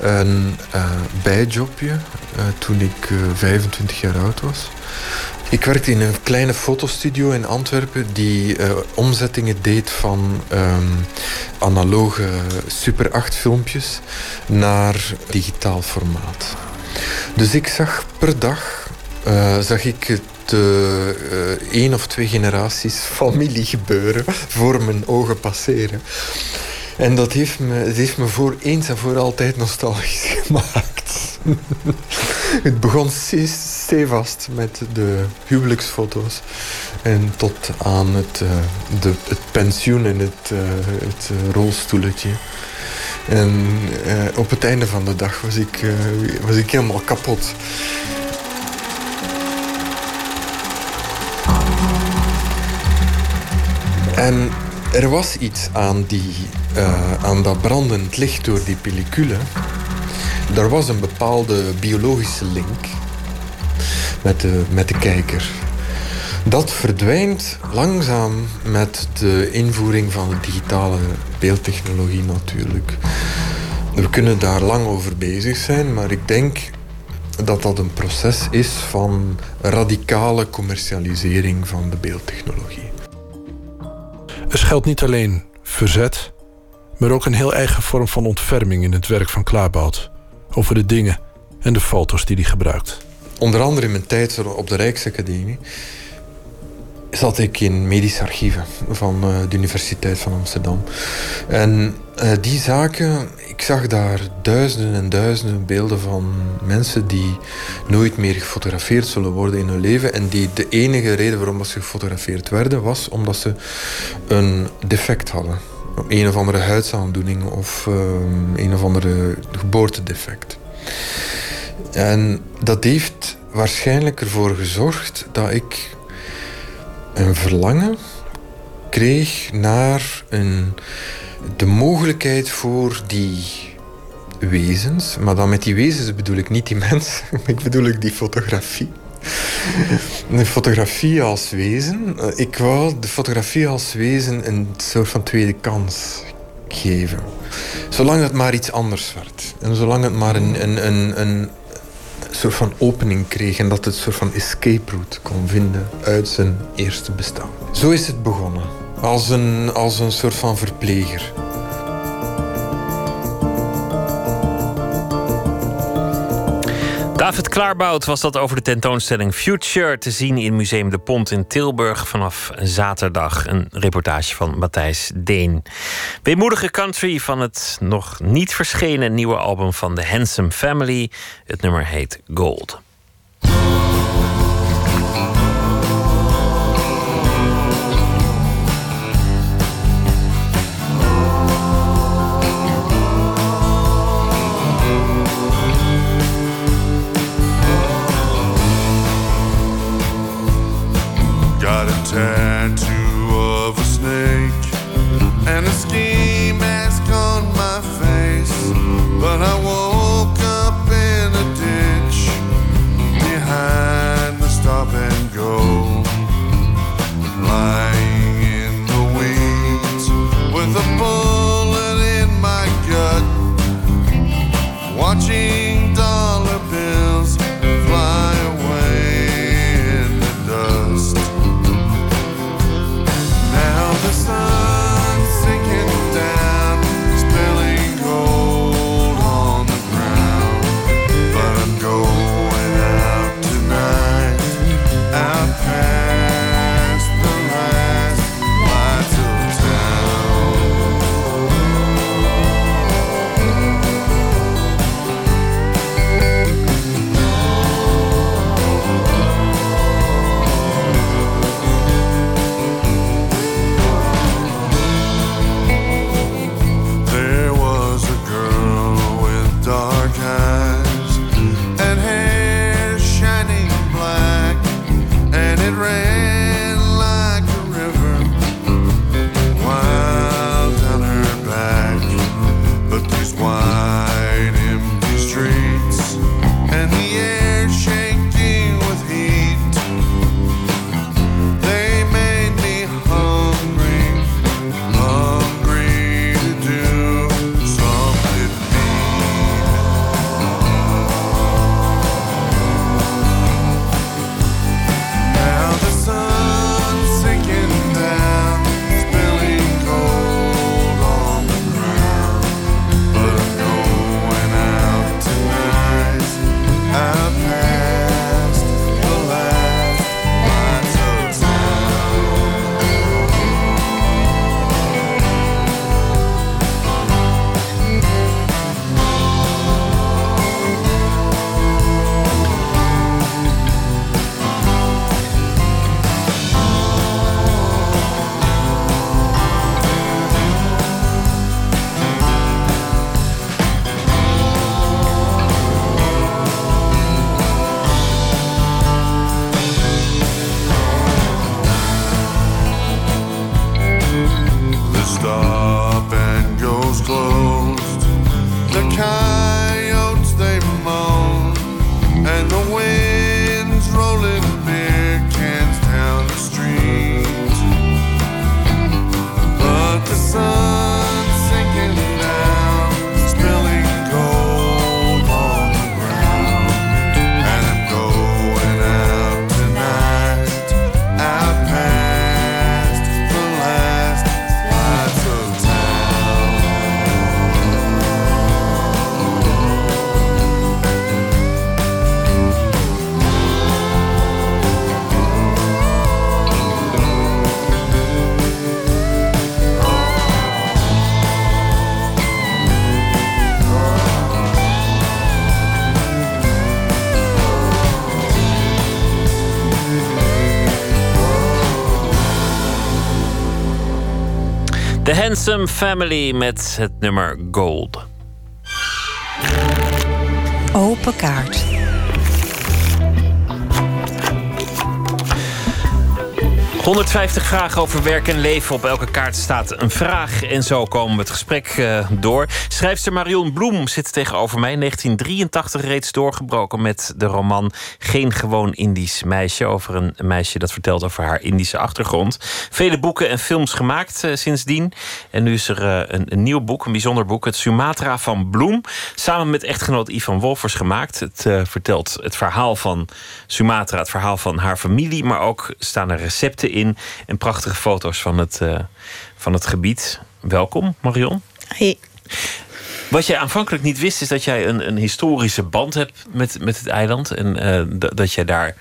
een uh, bijjobje uh, toen ik uh, 25 jaar oud was. Ik werkte in een kleine fotostudio in Antwerpen die omzettingen deed van um, analoge Super 8 filmpjes naar digitaal formaat. Dus ik zag per dag zag ik de uh, één of twee generaties familie gebeuren voor mijn ogen passeren. En dat heeft me, het heeft me voor eens en voor altijd nostalgisch gemaakt. het begon stevast met de huwelijksfoto's. En tot aan het, uh, de, het pensioen en het, uh, het rolstoeletje. En op het einde van de dag was ik, was ik helemaal kapot. En er was iets aan, die, uh, aan dat brandend licht door die pellicule. Er was een bepaalde biologische link met de, met de kijker. Dat verdwijnt langzaam met de invoering van de digitale beeldtechnologie natuurlijk. We kunnen daar lang over bezig zijn, maar ik denk dat dat een proces is van radicale commercialisering van de beeldtechnologie. Er schuilt niet alleen verzet, maar ook een heel eigen vorm van ontferming in het werk van Klaarbout. Over de dingen en de foto's die hij gebruikt. Onder andere in mijn tijd op de Rijksacademie zat ik in medische archieven van eh, de Universiteit van Amsterdam. En uh, die zaken, ik zag daar duizenden en duizenden beelden van mensen die nooit meer gefotografeerd zullen worden in hun leven. En die de enige reden waarom ze gefotografeerd werden was omdat ze een defect hadden. Een of andere huidsaandoening of uh, een of andere geboortedefect. En dat heeft waarschijnlijk ervoor gezorgd dat ik een verlangen kreeg naar een, de mogelijkheid voor die wezens, maar dan met die wezens bedoel ik niet die mensen, ik bedoel ik die fotografie. De fotografie als wezen. Ik wou de fotografie als wezen een soort van tweede kans geven. Zolang het maar iets anders werd. En zolang het maar een, een, een, een soort van opening kreeg en dat het een soort van escape route kon vinden uit zijn eerste bestaan. Zo is het begonnen, als een, als een soort van verpleger. David Klaarbout was dat over de tentoonstelling Future te zien in Museum de Pont in Tilburg vanaf zaterdag. Een reportage van Matthijs Deen. Weemoedige country van het nog niet verschenen nieuwe album van The Handsome Family. Het nummer heet Gold. The Handsome Family met het nummer Gold. Open kaart. 150 vragen over werk en leven. Op elke kaart staat een vraag. En zo komen we het gesprek uh, door. Schrijfster Marion Bloem zit tegenover mij. 1983 reeds doorgebroken met de roman Geen gewoon Indisch meisje. Over een meisje dat vertelt over haar Indische achtergrond. Vele boeken en films gemaakt uh, sindsdien. En nu is er een, een, nieuw boek, een bijzonder boek. Het Sumatra van Bloem. Samen met echtgenoot Ivan Wolfers gemaakt. Het vertelt het verhaal van Sumatra. Het verhaal van haar familie. Maar ook staan er recepten in. En prachtige foto's van het, uh, van het gebied. Welkom, Marion. Hey. Wat jij aanvankelijk niet wist, is dat jij een, een historische band hebt met, met het eiland. En uh, dat jij daar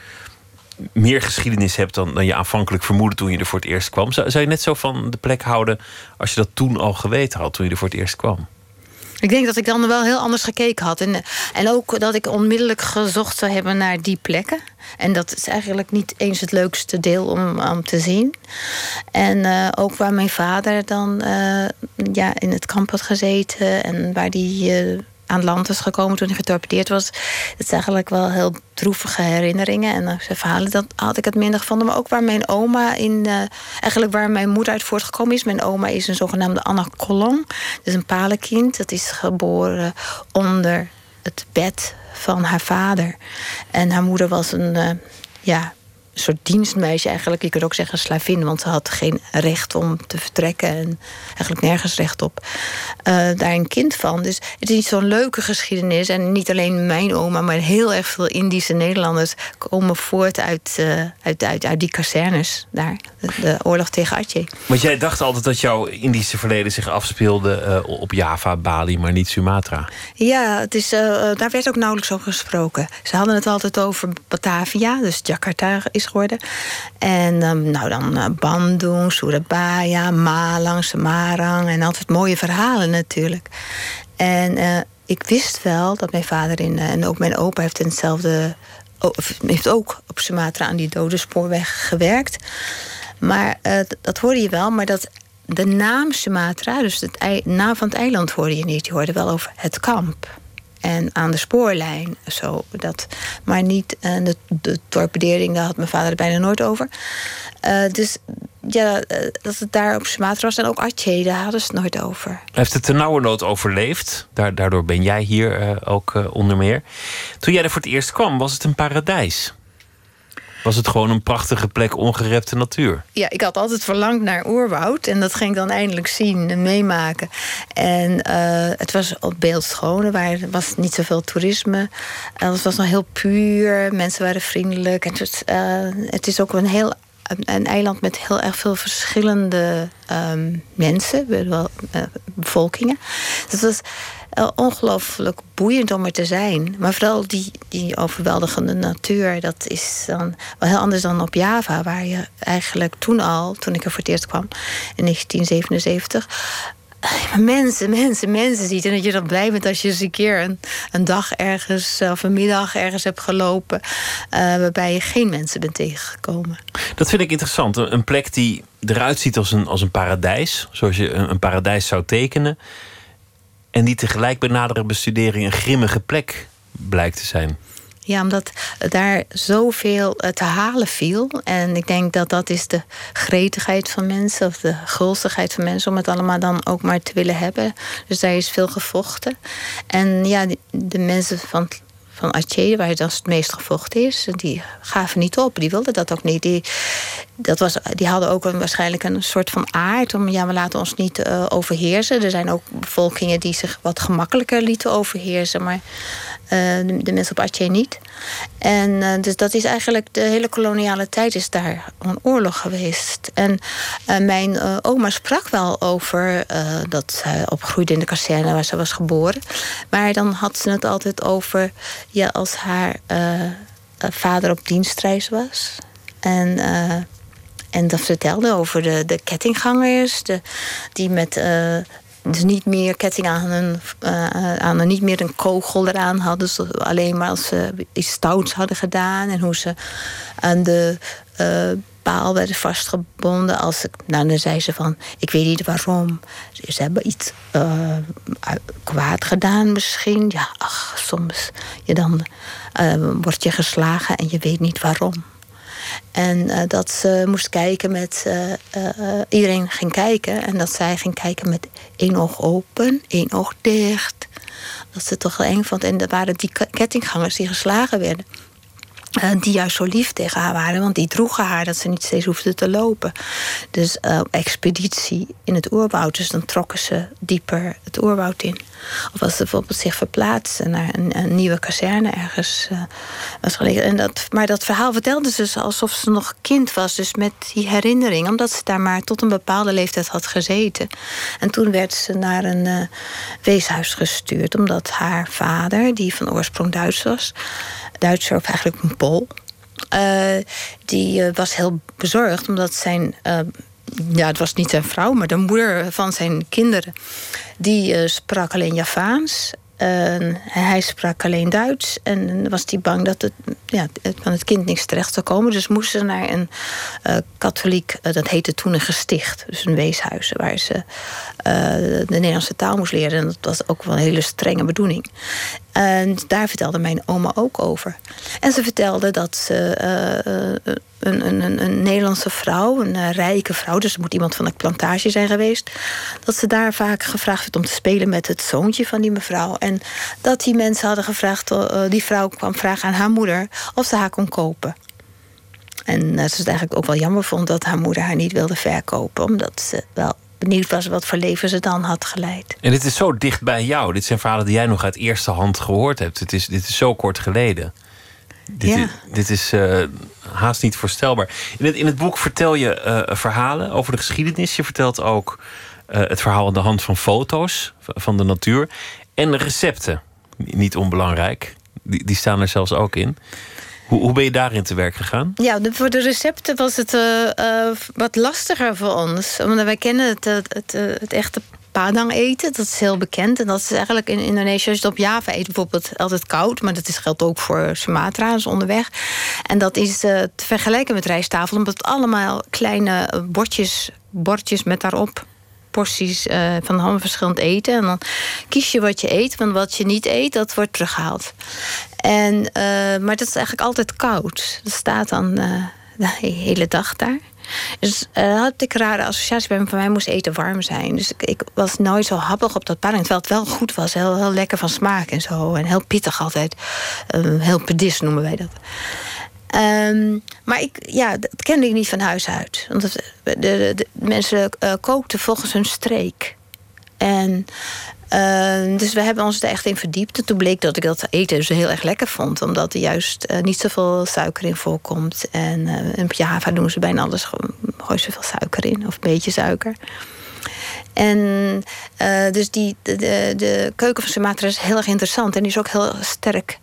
meer geschiedenis hebt dan, dan je aanvankelijk vermoedde toen je er voor het eerst kwam. Zou, zou je net zo van de plek houden als je dat toen al geweten had, toen je er voor het eerst kwam? Ik denk dat ik dan wel heel anders gekeken had. En, en ook dat ik onmiddellijk gezocht zou hebben naar die plekken. En dat is eigenlijk niet eens het leukste deel om, om te zien. En uh, ook waar mijn vader dan uh, ja, in het kamp had gezeten. En waar die uh, aan land is gekomen toen hij getorpedeerd was. Het is eigenlijk wel heel droevige herinneringen. En uh, zijn verhalen, dat had ik het minder gevonden. Maar ook waar mijn oma in... Uh, eigenlijk waar mijn moeder uit voortgekomen is. Mijn oma is een zogenaamde Anna Colon. Dus een palenkind. Dat is geboren onder het bed van haar vader. En haar moeder was een... Uh, ja, soort dienstmeisje eigenlijk. Je kunt ook zeggen slavin, want ze had geen recht om te vertrekken en eigenlijk nergens recht op. Uh, daar een kind van. Dus het is niet zo'n leuke geschiedenis. En niet alleen mijn oma, maar heel erg veel Indische Nederlanders komen voort uit, uh, uit, uit, uit die kazernes daar. De, de, oorlog tegen Aceh. Want jij dacht altijd dat jouw Indische verleden zich afspeelde uh, op Java, Bali, maar niet Sumatra. Ja, het is, daar werd ook nauwelijks over gesproken. Ze hadden het altijd over Batavia, dus Jakarta is geworden. En um, nou dan uh, Bandung, Surabaya, Malang, Semarang. En altijd mooie verhalen natuurlijk. En uh, ik wist wel dat mijn vader in, uh, en ook mijn opa heeft in hetzelfde. heeft ook op Sumatra aan die dode spoorweg gewerkt. Maar dat hoorde je wel, maar dat de naam Sumatra, dus de naam van het eiland hoorde je niet. Je hoorde wel over het kamp en aan de spoorlijn. Zo, dat, maar niet uh, de, de torpedering, daar had mijn vader er bijna nooit over. Uh, dus ja, uh, dat het daar op Sumatra was en ook Aceh, daar hadden ze het nooit over. Heeft het ternauwernood overleefd? Daardoor ben jij hier ook onder meer. Toen jij er voor het eerst kwam, was het een paradijs? Was het gewoon een prachtige plek, ongerepte natuur. Ja, ik had altijd verlangd naar oerwoud. En dat ging ik dan eindelijk zien en meemaken. En uh, het was op beeldschoon. Er was niet zoveel toerisme. Uh, het was nog heel puur. Mensen waren vriendelijk. En het, uh, het is ook een heel een eiland met heel erg veel verschillende um, mensen, wel, uh, bevolkingen. Dus het was ongelooflijk boeiend om er te zijn. Maar vooral die, die overweldigende natuur, dat is dan wel heel anders dan op Java, waar je eigenlijk toen al, toen ik er voor het eerst kwam in 1977 mensen, mensen, mensen ziet. En dat je dan blij bent als je eens een keer een, een dag ergens of een middag ergens hebt gelopen. Uh, waarbij je geen mensen bent tegengekomen. Dat vind ik interessant. Een plek die eruit ziet als een, als een paradijs. Zoals je een, een paradijs zou tekenen. En die tegelijk bij nadere bestudering een grimmige plek blijkt te zijn. Ja, omdat daar zoveel te halen viel. En ik denk dat dat is de gretigheid van mensen, of de gulzigheid van mensen, om het allemaal dan ook maar te willen hebben. Dus daar is veel gevochten. En ja, de mensen van van Aceh, waar het als het meest gevochten is. Die gaven niet op, die wilden dat ook niet. Die, dat was, die hadden ook waarschijnlijk een soort van aard om, ja, we laten ons niet uh, overheersen. Er zijn ook bevolkingen die zich wat gemakkelijker lieten overheersen, maar uh, de, mensen op Aceh niet. En uh, dus dat is eigenlijk, de hele koloniale tijd is daar een oorlog geweest. En mijn oma sprak wel over dat zij opgroeide in de kazerne waar ze was geboren. Maar dan had ze het altijd over ja, als haar vader op dienstreis was. En en dat vertelde over de, de kettinggangers, de, die met uh, dus niet meer ketting aan een, uh, aan een, niet meer een kogel eraan hadden. Alleen maar als ze iets stouts hadden gedaan. En hoe ze aan de uh, paal werden vastgebonden. Als ik, nou, dan zei ze van, ik weet niet waarom. Ze hebben iets kwaad gedaan misschien. Ja, ach, soms. Je dan word je geslagen en je weet niet waarom. En uh, dat ze moest kijken met. iedereen ging kijken. En dat zij ging kijken met één oog open, één oog dicht. Dat ze toch wel eng vond. En dat waren die kettinggangers die geslagen werden. Uh, die juist zo lief tegen haar waren, want die droegen haar dat ze niet steeds hoefde te lopen. Dus uh, expeditie in het oerwoud, dus dan trokken ze dieper het oerwoud in. Of als ze bijvoorbeeld zich verplaatsten naar een, een nieuwe kazerne ergens uh, was gelegen. En dat, maar dat verhaal vertelde ze alsof ze nog kind was, dus met die herinnering, omdat ze daar maar tot een bepaalde leeftijd had gezeten. En toen werd ze naar een weeshuis gestuurd, omdat haar vader, die van oorsprong Duits was, Duitser, of eigenlijk een Pool. Uh, die uh, was heel bezorgd omdat zijn. Uh, ja, het was niet zijn vrouw, maar de moeder van zijn kinderen. Die sprak alleen Javaans. hij sprak alleen Duits. En was hij bang dat het, ja, van het kind niks terecht zou komen. Dus moesten ze naar een katholiek, dat heette toen een gesticht. Dus een weeshuis, waar ze de Nederlandse taal moest leren. En dat was ook wel een hele strenge bedoeling. En daar vertelde mijn oma ook over. En ze vertelde dat ze uh, een, een, een, Nederlandse vrouw, een uh, rijke vrouw, dus het moet iemand van de plantage zijn geweest, dat ze daar vaak gevraagd werd om te spelen met het zoontje van die mevrouw. En dat die mensen hadden gevraagd, die vrouw kwam vragen aan haar moeder of ze haar kon kopen. En ze het eigenlijk ook wel jammer vond dat haar moeder haar niet wilde verkopen, omdat ze wel benieuwd was wat voor leven ze dan had geleid. En dit is zo dicht bij jou. Dit zijn verhalen die jij nog uit eerste hand gehoord hebt. Het is, dit is zo kort geleden. Dit, ja. is, dit is uh, haast niet voorstelbaar. In het, in het boek vertel je uh, verhalen over de geschiedenis. Je vertelt ook uh, het verhaal aan de hand van foto's van de natuur. En recepten. Niet onbelangrijk. Die, die staan er zelfs ook in. Hoe, hoe ben je daarin te werk gegaan? Ja, voor de recepten was het uh, uh, wat lastiger voor ons. Omdat wij kennen het, het, het, het echte padang eten. Dat is heel bekend. En dat is eigenlijk in Indonesië, als je het op Java eet, bijvoorbeeld altijd koud. Maar dat is, geldt ook voor Sumatra, dus onderweg. En dat is te vergelijken met rijsttafel, omdat het allemaal kleine bordjes, bordjes met daarop porties uh, van allemaal verschillend eten. En dan kies je wat je eet, want wat je niet eet, dat wordt teruggehaald. En, uh, maar dat is eigenlijk altijd koud. Dat staat dan uh, de hele dag daar. Dus uh, had ik een rare associatie bij me. Van mij moest eten warm zijn. Dus ik, ik was nooit zo happig op dat paring. Terwijl het wel goed was. Heel, heel lekker van smaak en zo. En heel pittig altijd. Heel pedis noemen wij dat. Um, maar ik, ja, dat kende ik niet van huis uit. Want de, de, de, mensen kookten volgens hun streek. En uh, dus we hebben ons er echt in verdiept. En toen bleek dat ik dat eten dus heel erg lekker vond. Omdat er juist uh, niet zoveel suiker in voorkomt. En uh, in Java doen ze bijna alles gewoon gooi zoveel suiker in. Of een beetje suiker. En uh, dus die, de, de, de, keuken van Sumatra is heel erg interessant. En die is ook heel sterk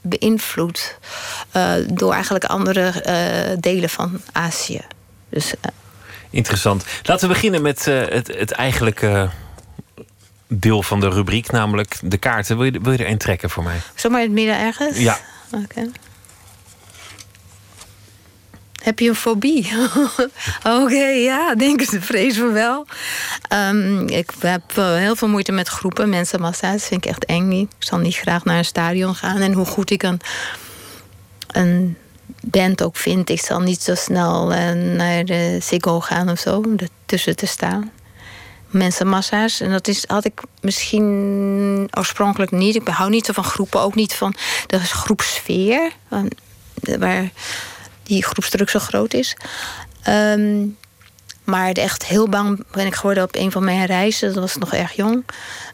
beïnvloed door eigenlijk andere delen van Azië. Dus, Interessant. Laten we beginnen met het, het eigenlijke deel van de rubriek, namelijk de kaarten. Wil je, wil je er een trekken voor mij? Zomaar in het midden ergens? Ja. Oké. Okay. Heb je een fobie? Oké, okay, ja, denk ik vrees van wel. Um, ik heb heel veel moeite met groepen, mensenmassa's. Dat vind ik echt eng niet. Ik zal niet graag naar een stadion gaan. En hoe goed ik een, een band ook vind, ik zal niet zo snel uh, naar de Ziggo gaan of zo, om ertussen te staan mensenmassa's. En dat is, had ik misschien oorspronkelijk niet. Ik hou niet zo van groepen, ook niet van de groepsfeer. Waar die groepsdruk zo groot is. Um, maar echt heel bang ben ik geworden op een van mijn reizen. Dat was nog erg jong.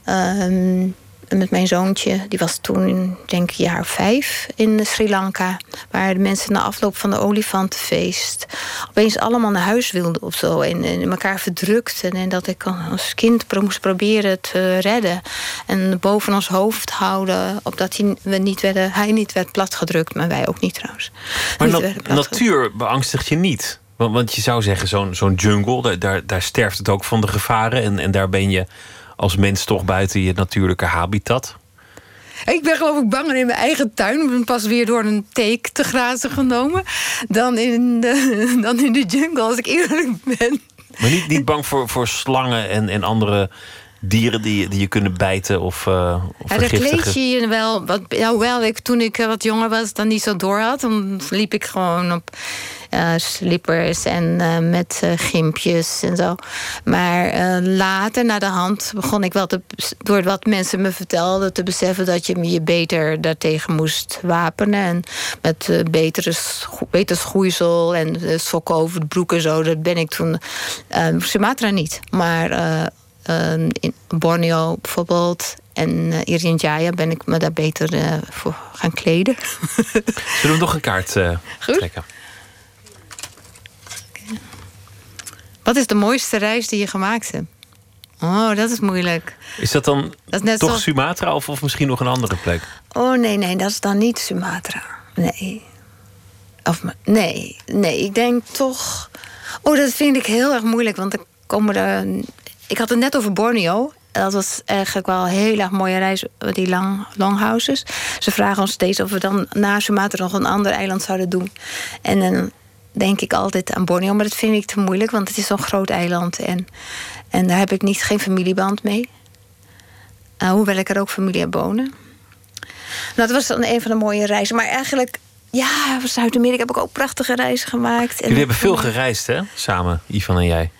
Um, met mijn zoontje. Die was toen, denk ik, jaar vijf in Sri Lanka. Waar de mensen na afloop van de olifantenfeest opeens allemaal naar huis wilden of zo. En, en elkaar verdrukt. En, dat ik als kind moest proberen te redden. En boven ons hoofd houden. Opdat hij, we niet werden, hij niet werd platgedrukt. Maar wij ook niet trouwens. Maar niet na natuur beangstigt je niet? Want, want je zou zeggen, zo'n zo'n jungle, daar, daar, daar sterft het ook van de gevaren. En, en daar ben je als mens toch buiten je natuurlijke habitat? Ik ben geloof ik banger in mijn eigen tuin. Ik ben pas weer door een teek te grazen genomen. Dan in de, dan in de jungle, als ik eerlijk ben. Maar niet, niet bang voor, voor slangen en, en andere dieren die, die je kunnen bijten of, uh, of Ja, daar vergiftigen? kleed je je wel. Wat, ja, hoewel ik toen ik eh, wat jonger was, dan niet zo door had. Dan liep ik gewoon op slippers en eh, met eh, gimpjes en zo. Maar eh, later, na de hand, begon ik wel te, door wat mensen me vertelden te beseffen dat je je beter daartegen moest wapenen. En met eh, betere scho- beter schoeisel en eh, sokken over de broek en zo. Dat ben ik toen. eh, Sumatra niet, maar. eh, eh, in Borneo bijvoorbeeld en uh, Irian Jaya ben ik me daar beter eh, voor gaan kleden. Zullen we nog een kaart eh, trekken? Wat is de mooiste reis die je gemaakt hebt? Oh, dat is moeilijk. Is dat dan Dat is net toch Sumatra of, of misschien nog een andere plek? Oh nee, nee, dat is dan niet Sumatra. Nee. Of, nee, nee, ik denk toch. Oh, dat vind ik heel erg moeilijk, want er komen er. Ik had het net over Borneo. Dat was eigenlijk wel een heel erg mooie reis, die long, longhouses. Ze vragen ons steeds of we dan na Sumatra nog een ander eiland zouden doen. En dan denk ik altijd aan Borneo, maar dat vind ik te moeilijk, want het is zo'n groot eiland. En, en daar heb ik niet, geen familieband mee. Uh, hoewel ik er ook familie heb wonen. Nou, dat was dan een van de mooie reizen. Maar eigenlijk, ja, Zuid-Amerika heb ik ook prachtige reizen gemaakt. En Jullie hebben veel gereisd, hè? Samen, Ivan en jij.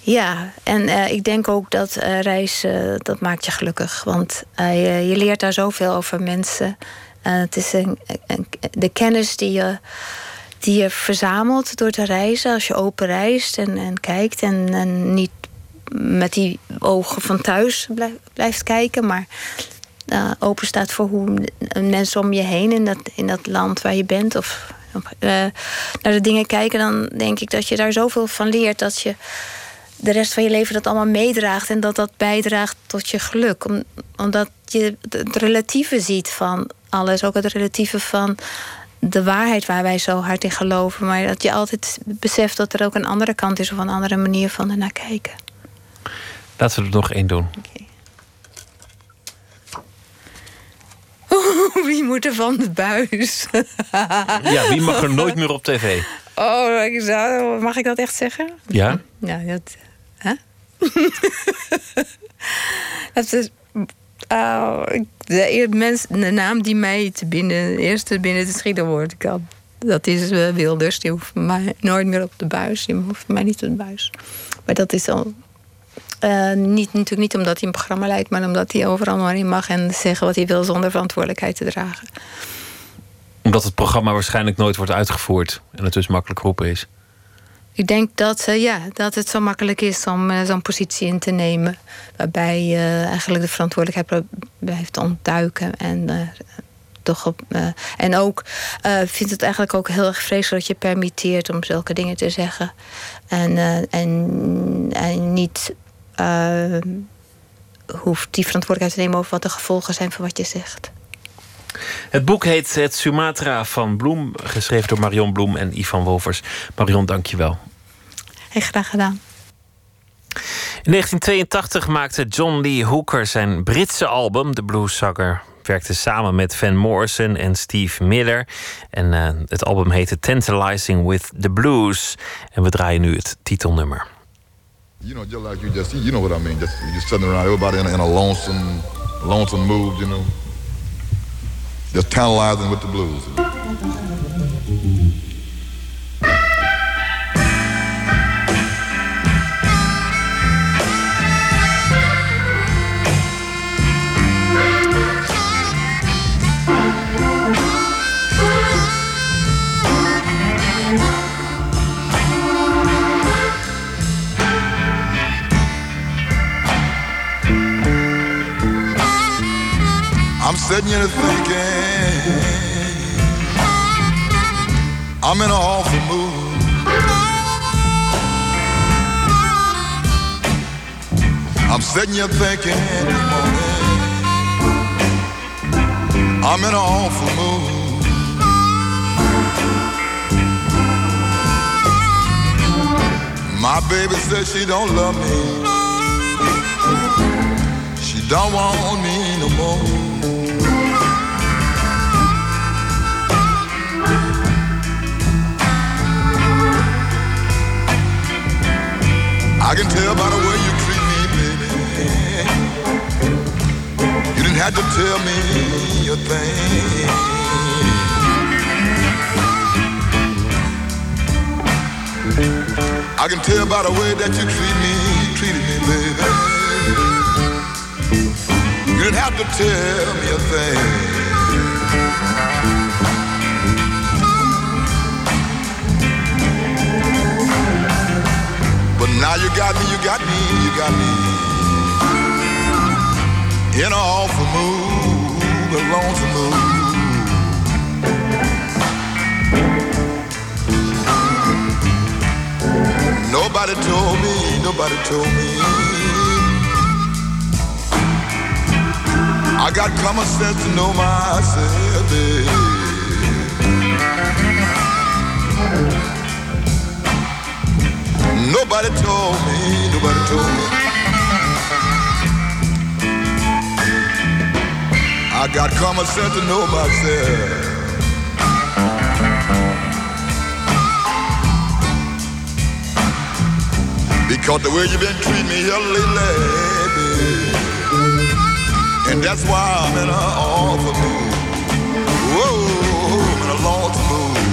Ja, en eh, ik denk ook dat eh, reizen, dat maakt je gelukkig. Want eh, je, je leert daar zoveel over mensen. Eh, het is een, een- de kennis die je, die je verzamelt door te reizen. Als je open reist en, en kijkt. En, en niet met die ogen van thuis blijf- blijft kijken. Maar eh, open staat voor hoe mensen om je heen in dat, in dat land waar je bent. Of eh, naar de dingen kijken. Dan denk ik dat je daar zoveel van leert. Dat je de rest van je leven dat allemaal meedraagt en dat dat bijdraagt tot je geluk. Om- omdat je het relatieve ziet van alles, ook het relatieve van de waarheid waar wij zo hard in geloven. Maar dat je altijd beseft dat er ook een andere kant is of een andere manier van ernaar kijken. Laten we er nog één doen. Wie moet er van de buis? Ja, wie mag er nooit meer op tv? Oh, mag ik dat echt zeggen? Ja? Ja, dat. Hè? dat is. Oh, de, mens, de naam die mij te binnen, eerst te binnen te schieten wordt, had, dat is eh, Wilders. Die hoeft mij nooit meer op de buis. Die hoeft mij niet op de buis. Maar dat is al. eh, niet, natuurlijk niet omdat hij een programma leidt, maar omdat hij overal maar in mag en zeggen wat hij wil zonder verantwoordelijkheid te dragen. Omdat het programma waarschijnlijk nooit wordt uitgevoerd. En het dus makkelijk roepen is. Ik denk dat, eh, ja, dat het zo makkelijk is om eh, zo'n positie in te nemen. Waarbij je eigenlijk de verantwoordelijkheid blijft ontduiken. En, eh, toch op, eh, en ook eh vindt het eigenlijk ook heel erg vreselijk dat je permitteert om zulke dingen te zeggen. En, eh, en, en niet eh, hoeft die verantwoordelijkheid te nemen over wat de gevolgen zijn van wat je zegt. Het boek heet Het Sumatra van Bloem. Geschreven door Marion Bloem en Ivan Wolvers. Marion, dank je wel. Heel graag gedaan. In 1982 maakte John Lee Hooker zijn Britse album. De blueszanger werkte samen met Van Morrison en Steve Miller. En eh, het album heette Tantalizing with the Blues. En we draaien nu het titelnummer. You know, just like you just, you know what I mean. Just sitting around, everybody in a, in a lonesome, lonesome mood, you know. Just tantalizing with the blues. Sitting here thinking I'm in an awful mood. I'm sitting here thinking morning I'm in an awful mood. My baby says she don't love me. She don't want me no more. Tell me a thing. I can tell by the way that you treat me, treated me, baby. You didn't have to tell me a thing. But now you got me, you got me, you got me in an awful mood, a lonesome. Nobody told me, nobody told me. I got common sense to know myself. Nobody told me, nobody told me. I got common sense to know myself. Because the way you've been treating me here lately, baby. And that's why I'm in an awful mood. Whoa, I'm in a lonesome mood.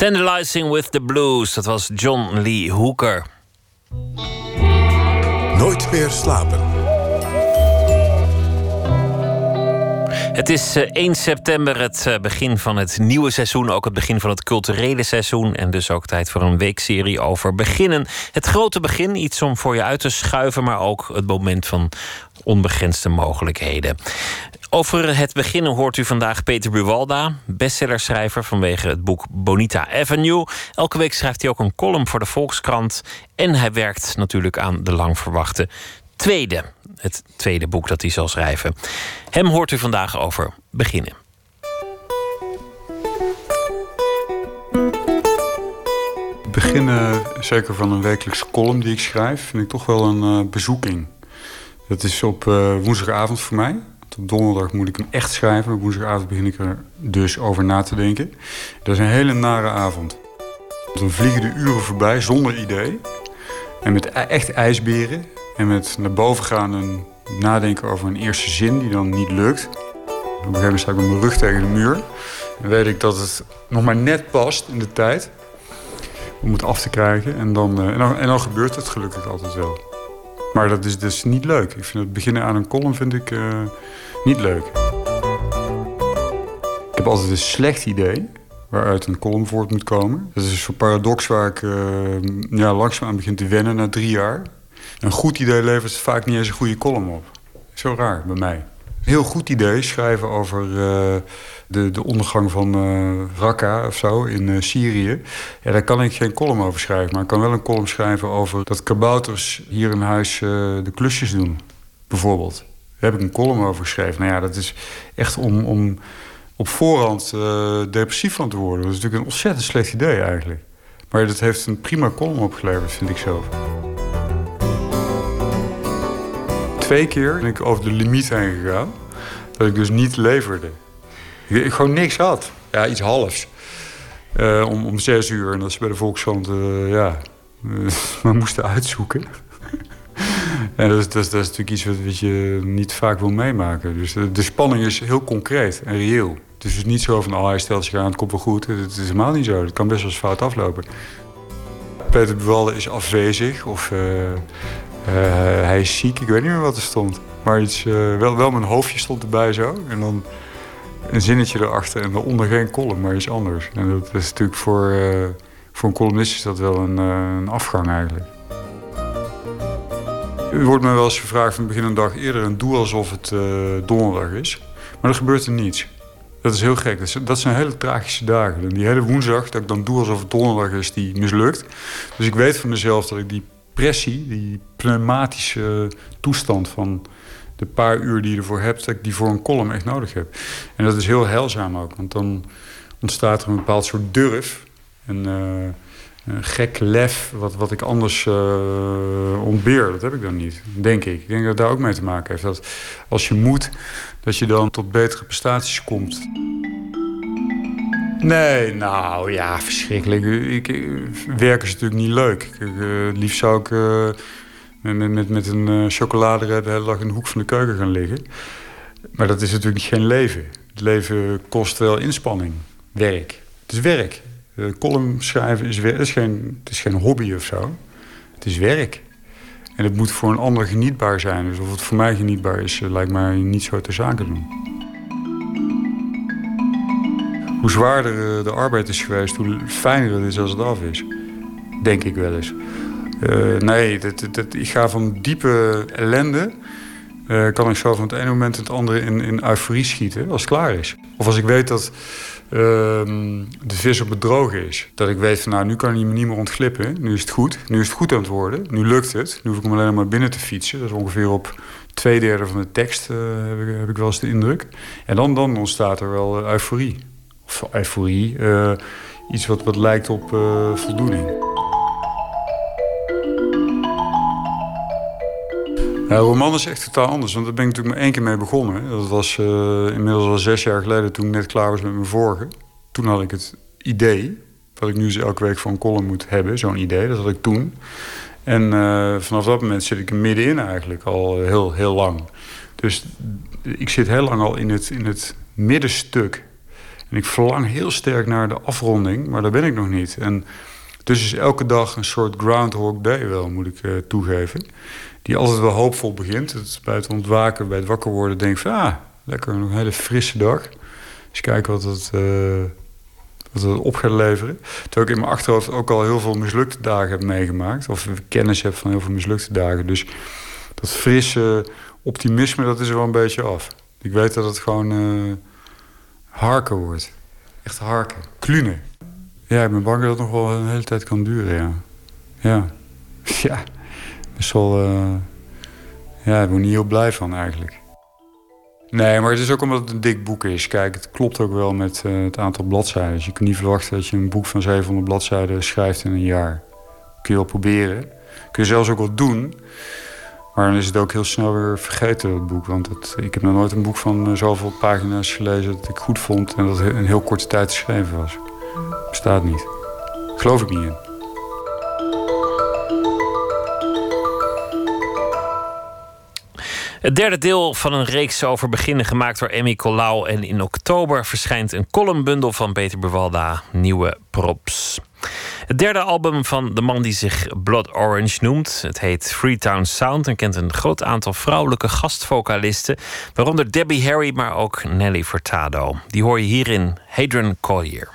Tantalizing with the Blues, dat was John Lee Hooker. Nooit meer slapen. Het is eh, 1 september, het eh, begin van het nieuwe seizoen. Ook het begin van het culturele seizoen. En dus ook tijd voor een weekserie over beginnen. Het grote begin, iets om voor je uit te schuiven. Maar ook het moment van onbegrensde mogelijkheden. Over het beginnen hoort u vandaag Peter Buwalda, bestsellerschrijver vanwege het boek Bonita Avenue. Elke week schrijft hij ook een column voor de Volkskrant. En hij werkt natuurlijk aan de lang verwachte tweede. Het tweede boek dat hij zal schrijven. Hem hoort u vandaag over beginnen. Beginnen, zeker van een wekelijkse column die ik schrijf, vind ik toch wel een eh, bezoeking. Dat is op eh, woensdagavond voor mij. Op donderdag moet ik hem echt schrijven. Op woensdagavond begin ik er dus over na te denken. Dat is een hele nare avond. Dan vliegen de uren voorbij zonder idee. En met e- echt ijsberen. En met naar boven gaan en nadenken over een eerste zin die dan niet lukt. Op een gegeven moment sta ik met mijn rug tegen de muur. En weet ik dat het nog maar net past in de tijd. om het af te krijgen. En dan, eh, en, dan, en dan gebeurt het gelukkig altijd wel. Maar dat is dus niet leuk. Ik vind het beginnen aan een column vind ik eh, niet leuk. Ik heb altijd een slecht idee waaruit een column voort moet komen. Dat is een soort paradox waar ik uh, ja, langzaam aan begin te wennen na drie jaar. Een goed idee levert vaak niet eens een goede column op. Zo raar bij mij. Heel goed idee schrijven over uh, de, de ondergang van uh, Raqqa of zo in uh, Syrië. Ja, daar kan ik geen column over schrijven. Maar ik kan wel een column schrijven over dat kabouters hier in huis de klusjes doen. Bijvoorbeeld. Daar heb ik een column over geschreven. Nou ja, dat is echt om, om op voorhand depressief van te worden. Dat is natuurlijk een ontzettend slecht idee eigenlijk. Maar dat heeft een prima column opgeleverd, vind ik zelf. Twee keer ben ik over de limiet heen gegaan. Dat ik dus niet leverde. Ik gewoon niks had. Ja, iets halfs. Uh, om, om zes uur. En dat ze bij de Volkskrant uh, ja, maar moesten uitzoeken. en dat is, dat, is, dat is natuurlijk iets wat, wat, je niet vaak wil meemaken. Dus de, de, spanning is heel concreet en reëel. Het is dus niet zo van, oh, hij stelt zich aan, het komt wel goed. Het is helemaal niet zo. Het kan best wel eens fout aflopen. Peter Buwalde is afwezig of... Uh, hij is ziek, ik weet niet meer wat er stond. Maar iets, uh, wel, wel mijn hoofdje stond erbij zo. En dan een zinnetje erachter en daaronder geen column, maar iets anders. En dat is natuurlijk voor, uh, voor een columnist is dat wel een, een afgang eigenlijk. Er wordt me wel eens gevraagd van begin een dag eerder... en doe alsof het donderdag is. Maar er gebeurt er niets. Dat is heel gek. Dat, zijn hele tragische dagen. En die hele woensdag dat ik dan doe alsof het donderdag is, die mislukt. Dus ik weet van mezelf dat ik die die pneumatische toestand van de paar uur die je ervoor hebt, dat ik die voor een column echt nodig heb. En dat is heel heilzaam ook, want dan ontstaat er een bepaald soort durf. En, uh, een gek lef, wat, wat ik anders uh, ontbeer. Dat heb ik dan niet, denk ik. Ik denk dat het daar ook mee te maken heeft. Dat als je moet, dat je dan tot betere prestaties komt. Nee, nou ja, verschrikkelijk. Ik, werken is natuurlijk niet leuk. Ik, uh, liefst zou ik uh, met, met, met een uh, de hele dag in de hoek van de keuken gaan liggen. Maar dat is natuurlijk geen leven. Het leven kost wel inspanning, werk. Het is werk. column schrijven is, geen, het is geen hobby of zo. Het is werk. En het moet voor een ander genietbaar zijn. Dus of het voor mij genietbaar is, lijkt mij niet zo te zaken doen hoe zwaarder eh, de arbeid is geweest, hoe fijner het is als het af is. Denk ik wel eens. Uh, nee, dat, dat, ik ga van diepe ellende... Uh, kan ik zo van het ene moment het andere in, in euforie schieten als het klaar is. Of als ik weet dat uh, de vis op het droge is. Dat ik weet van nou, nu kan hij me niet meer ontglippen. Nu is het goed. Nu is het goed aan het worden. Nu lukt het. Nu hoef ik hem alleen maar binnen te fietsen. Dat is ongeveer op twee derde van de tekst, heb, ik, heb ik wel eens de indruk. En dan, dan ontstaat er wel euforie euforie. Uh, iets wat, wat lijkt op uh, voldoening. Roman is echt totaal anders, want daar ben ik natuurlijk maar één keer mee begonnen. Dat was uh, inmiddels al zes jaar geleden toen ik net klaar was met mijn vorige. Toen had ik het idee, dat ik nu elke week voor een column moet hebben, zo'n idee, dat had ik toen. En vanaf dat moment zit ik er middenin eigenlijk al heel, heel lang. Dus ik zit heel lang al in het, in het middenstuk en ik verlang heel sterk naar de afronding, maar daar ben ik nog niet. En dus is elke dag een soort Groundhog Day wel, moet ik uh, toegeven. Die altijd wel hoopvol begint. Het, bij het ontwaken, bij het wakker worden, denk ik van... ah, lekker, een hele frisse dag. Eens kijken wat het, uh, wat het op gaat leveren. Terwijl ik in mijn achterhoofd ook al heel veel mislukte dagen heb meegemaakt. Of kennis heb van heel veel mislukte dagen. Dus dat frisse optimisme, dat is er wel een beetje af. Ik weet dat het gewoon... Uh, harken wordt. Echt harken. Klunen. Ja, ik ben bang dat het nog wel een hele tijd kan duren, ja. Ja. Ja. Best wel... Uh... Ja, ik ben niet heel blij van eigenlijk. Nee, maar het is ook omdat het een dik boek is. Kijk, het klopt ook wel met uh, het aantal bladzijden. Dus je kunt niet verwachten dat je een boek van 700 bladzijden schrijft in een jaar. Kun je wel proberen. Kun je zelfs ook wel doen. Maar dan is het ook heel snel weer vergeten, dat boek. Want ik heb nog nooit een boek van uh, zoveel pagina's gelezen dat ik goed vond... en dat in heel korte tijd geschreven was. Bestaat niet. Geloof ik niet in. Het derde deel van een reeks over beginnen gemaakt door Emmy Colau. En in oktober verschijnt een columnbundel van Peter Bewalda, Nieuwe Props. Het derde album van de man die zich Blood Orange noemt. Het heet Freetown Sound en kent een groot aantal vrouwelijke gastvocalisten. Waaronder Debbie Harry, maar ook Nelly Furtado. Die hoor je hierin Hadron Collier.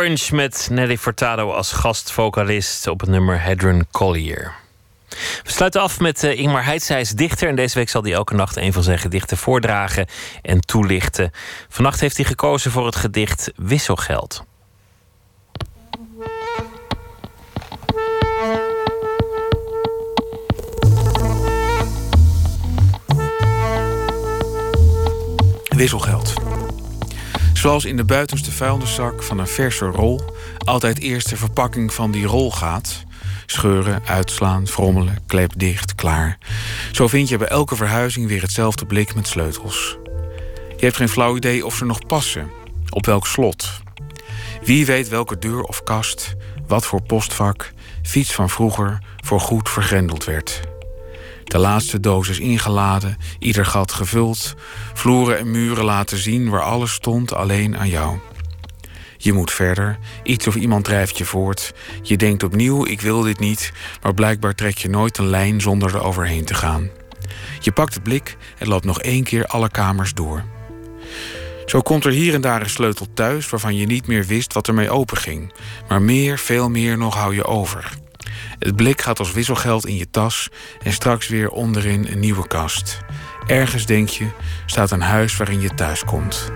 Orange met Nelly Furtado als gastvocalist op het nummer Hadron Collier. We sluiten af met eh, Ingmar Heitz. Hij is dichter en deze week zal hij elke nacht een van zijn gedichten voordragen en toelichten. Vannacht heeft hij gekozen voor het gedicht Wisselgeld. Wisselgeld. Zoals in de buitenste vuilniszak van een verse rol altijd eerst de verpakking van die rol gaat. Scheuren, uitslaan, frommelen, klep dicht, klaar. Zo vind je bij elke verhuizing weer hetzelfde blik met sleutels. Je hebt geen flauw idee of ze nog passen. Op welk slot. Wie weet welke deur of kast, wat voor postvak, fiets van vroeger voor goed vergrendeld werd. De laatste dosis ingeladen, ieder gat gevuld, vloeren en muren laten zien waar alles stond alleen aan jou. Je moet verder. Iets of iemand drijft je voort. Je denkt opnieuw, ik wil dit niet. Maar blijkbaar trek je nooit een lijn zonder er overheen te gaan. Je pakt het blik en loopt nog één keer alle kamers door. Zo komt er hier en daar een sleutel thuis waarvan je niet meer wist wat ermee openging. Maar meer, veel meer nog hou je over. Het blik gaat als wisselgeld in je tas en straks weer onderin een nieuwe kast. Ergens denk je, staat een huis waarin je thuis komt.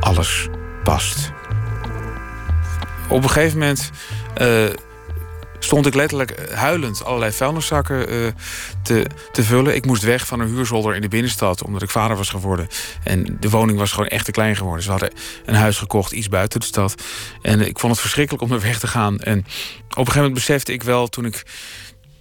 Alles past. Op een gegeven moment eh, stond ik letterlijk huilend allerlei vuilniszakken eh, te, te vullen. Ik moest weg van een huurzolder in de binnenstad, omdat ik vader was geworden. En de woning was gewoon echt te klein geworden. Ze hadden een huis gekocht, iets buiten de stad. En ik vond het verschrikkelijk om er weg te gaan. En op een gegeven moment besefte ik wel, toen ik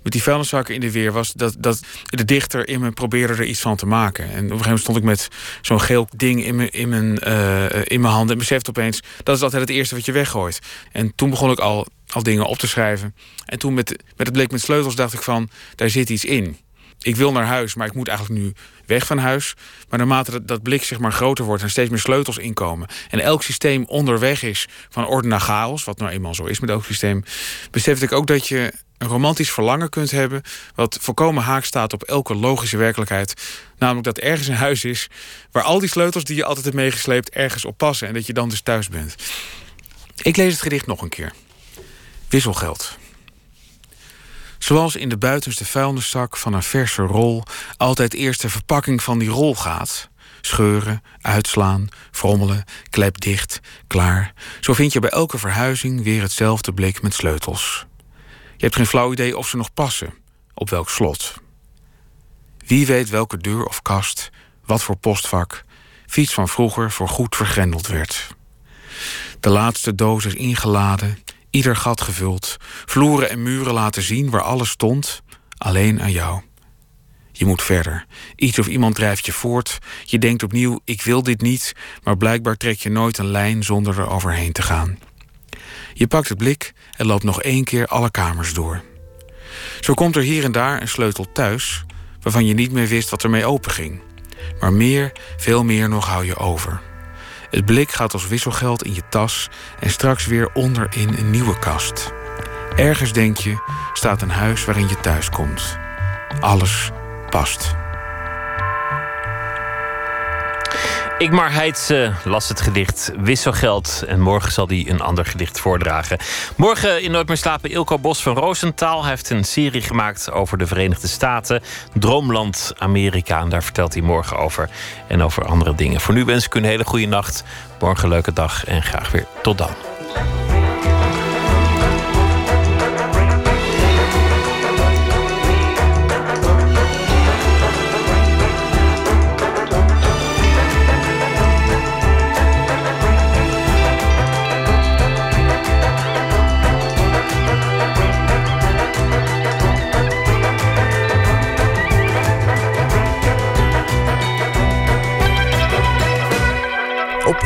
met die vuilniszakken in de weer was dat, dat de dichter in me probeerde er iets van te maken. En op een gegeven moment stond ik met zo'n geel ding in mijn, in mijn, eh, in mijn handen en besefte opeens dat is altijd het eerste wat je weggooit. En toen begon ik al, al dingen op te schrijven. En toen met, met het blik met sleutels dacht ik van daar zit iets in. Ik wil naar huis, maar ik moet eigenlijk nu weg van huis. Maar naarmate dat, dat blik zeg maar groter wordt en steeds meer sleutels inkomen. En elk systeem onderweg is van orde naar chaos, wat nou eenmaal zo is met elk systeem. Besefte ik ook dat je een romantisch verlangen kunt hebben. wat volkomen haak staat op elke logische werkelijkheid. Namelijk dat ergens een huis is. waar al die sleutels die je altijd hebt meegesleept. ergens op passen en dat je dan dus thuis bent. Ik lees het gedicht nog een keer. Wisselgeld. Zoals in de buitenste vuilniszak van een verse rol altijd eerst de verpakking van die rol gaat. Scheuren, uitslaan, frommelen, klep dicht, klaar. Zo vind je bij elke verhuizing weer hetzelfde blik met sleutels. Je hebt geen flauw idee of ze nog passen, op welk slot. Wie weet welke deur of kast, wat voor postvak, fiets van vroeger voor goed vergrendeld werd. De laatste doos is ingeladen, ieder gat gevuld, vloeren en muren laten zien waar alles stond, alleen aan jou. Je moet verder. Iets of iemand drijft je voort. Je denkt opnieuw: ik wil dit niet, maar blijkbaar trek je nooit een lijn zonder er overheen te gaan. Je pakt het blik en loopt nog één keer alle kamers door. Zo komt er hier en daar een sleutel thuis, waarvan je niet meer wist wat ermee openging. Maar meer, veel meer nog hou je over. Het blik gaat als wisselgeld in je tas en straks weer onderin een nieuwe kast. Ergens denk je, staat een huis waarin je thuis komt. Alles past. Igmar Heitse las het gedicht Wisselgeld. En morgen zal hij een ander gedicht voordragen. Morgen in Nooit meer slapen Ilko Bos van Roosentaal. Hij heeft een serie gemaakt over de Verenigde Staten. Droomland Amerika. En daar vertelt hij morgen over. En over andere dingen. Voor nu wens ik u een hele goede nacht. Morgen een leuke dag. En graag weer tot dan.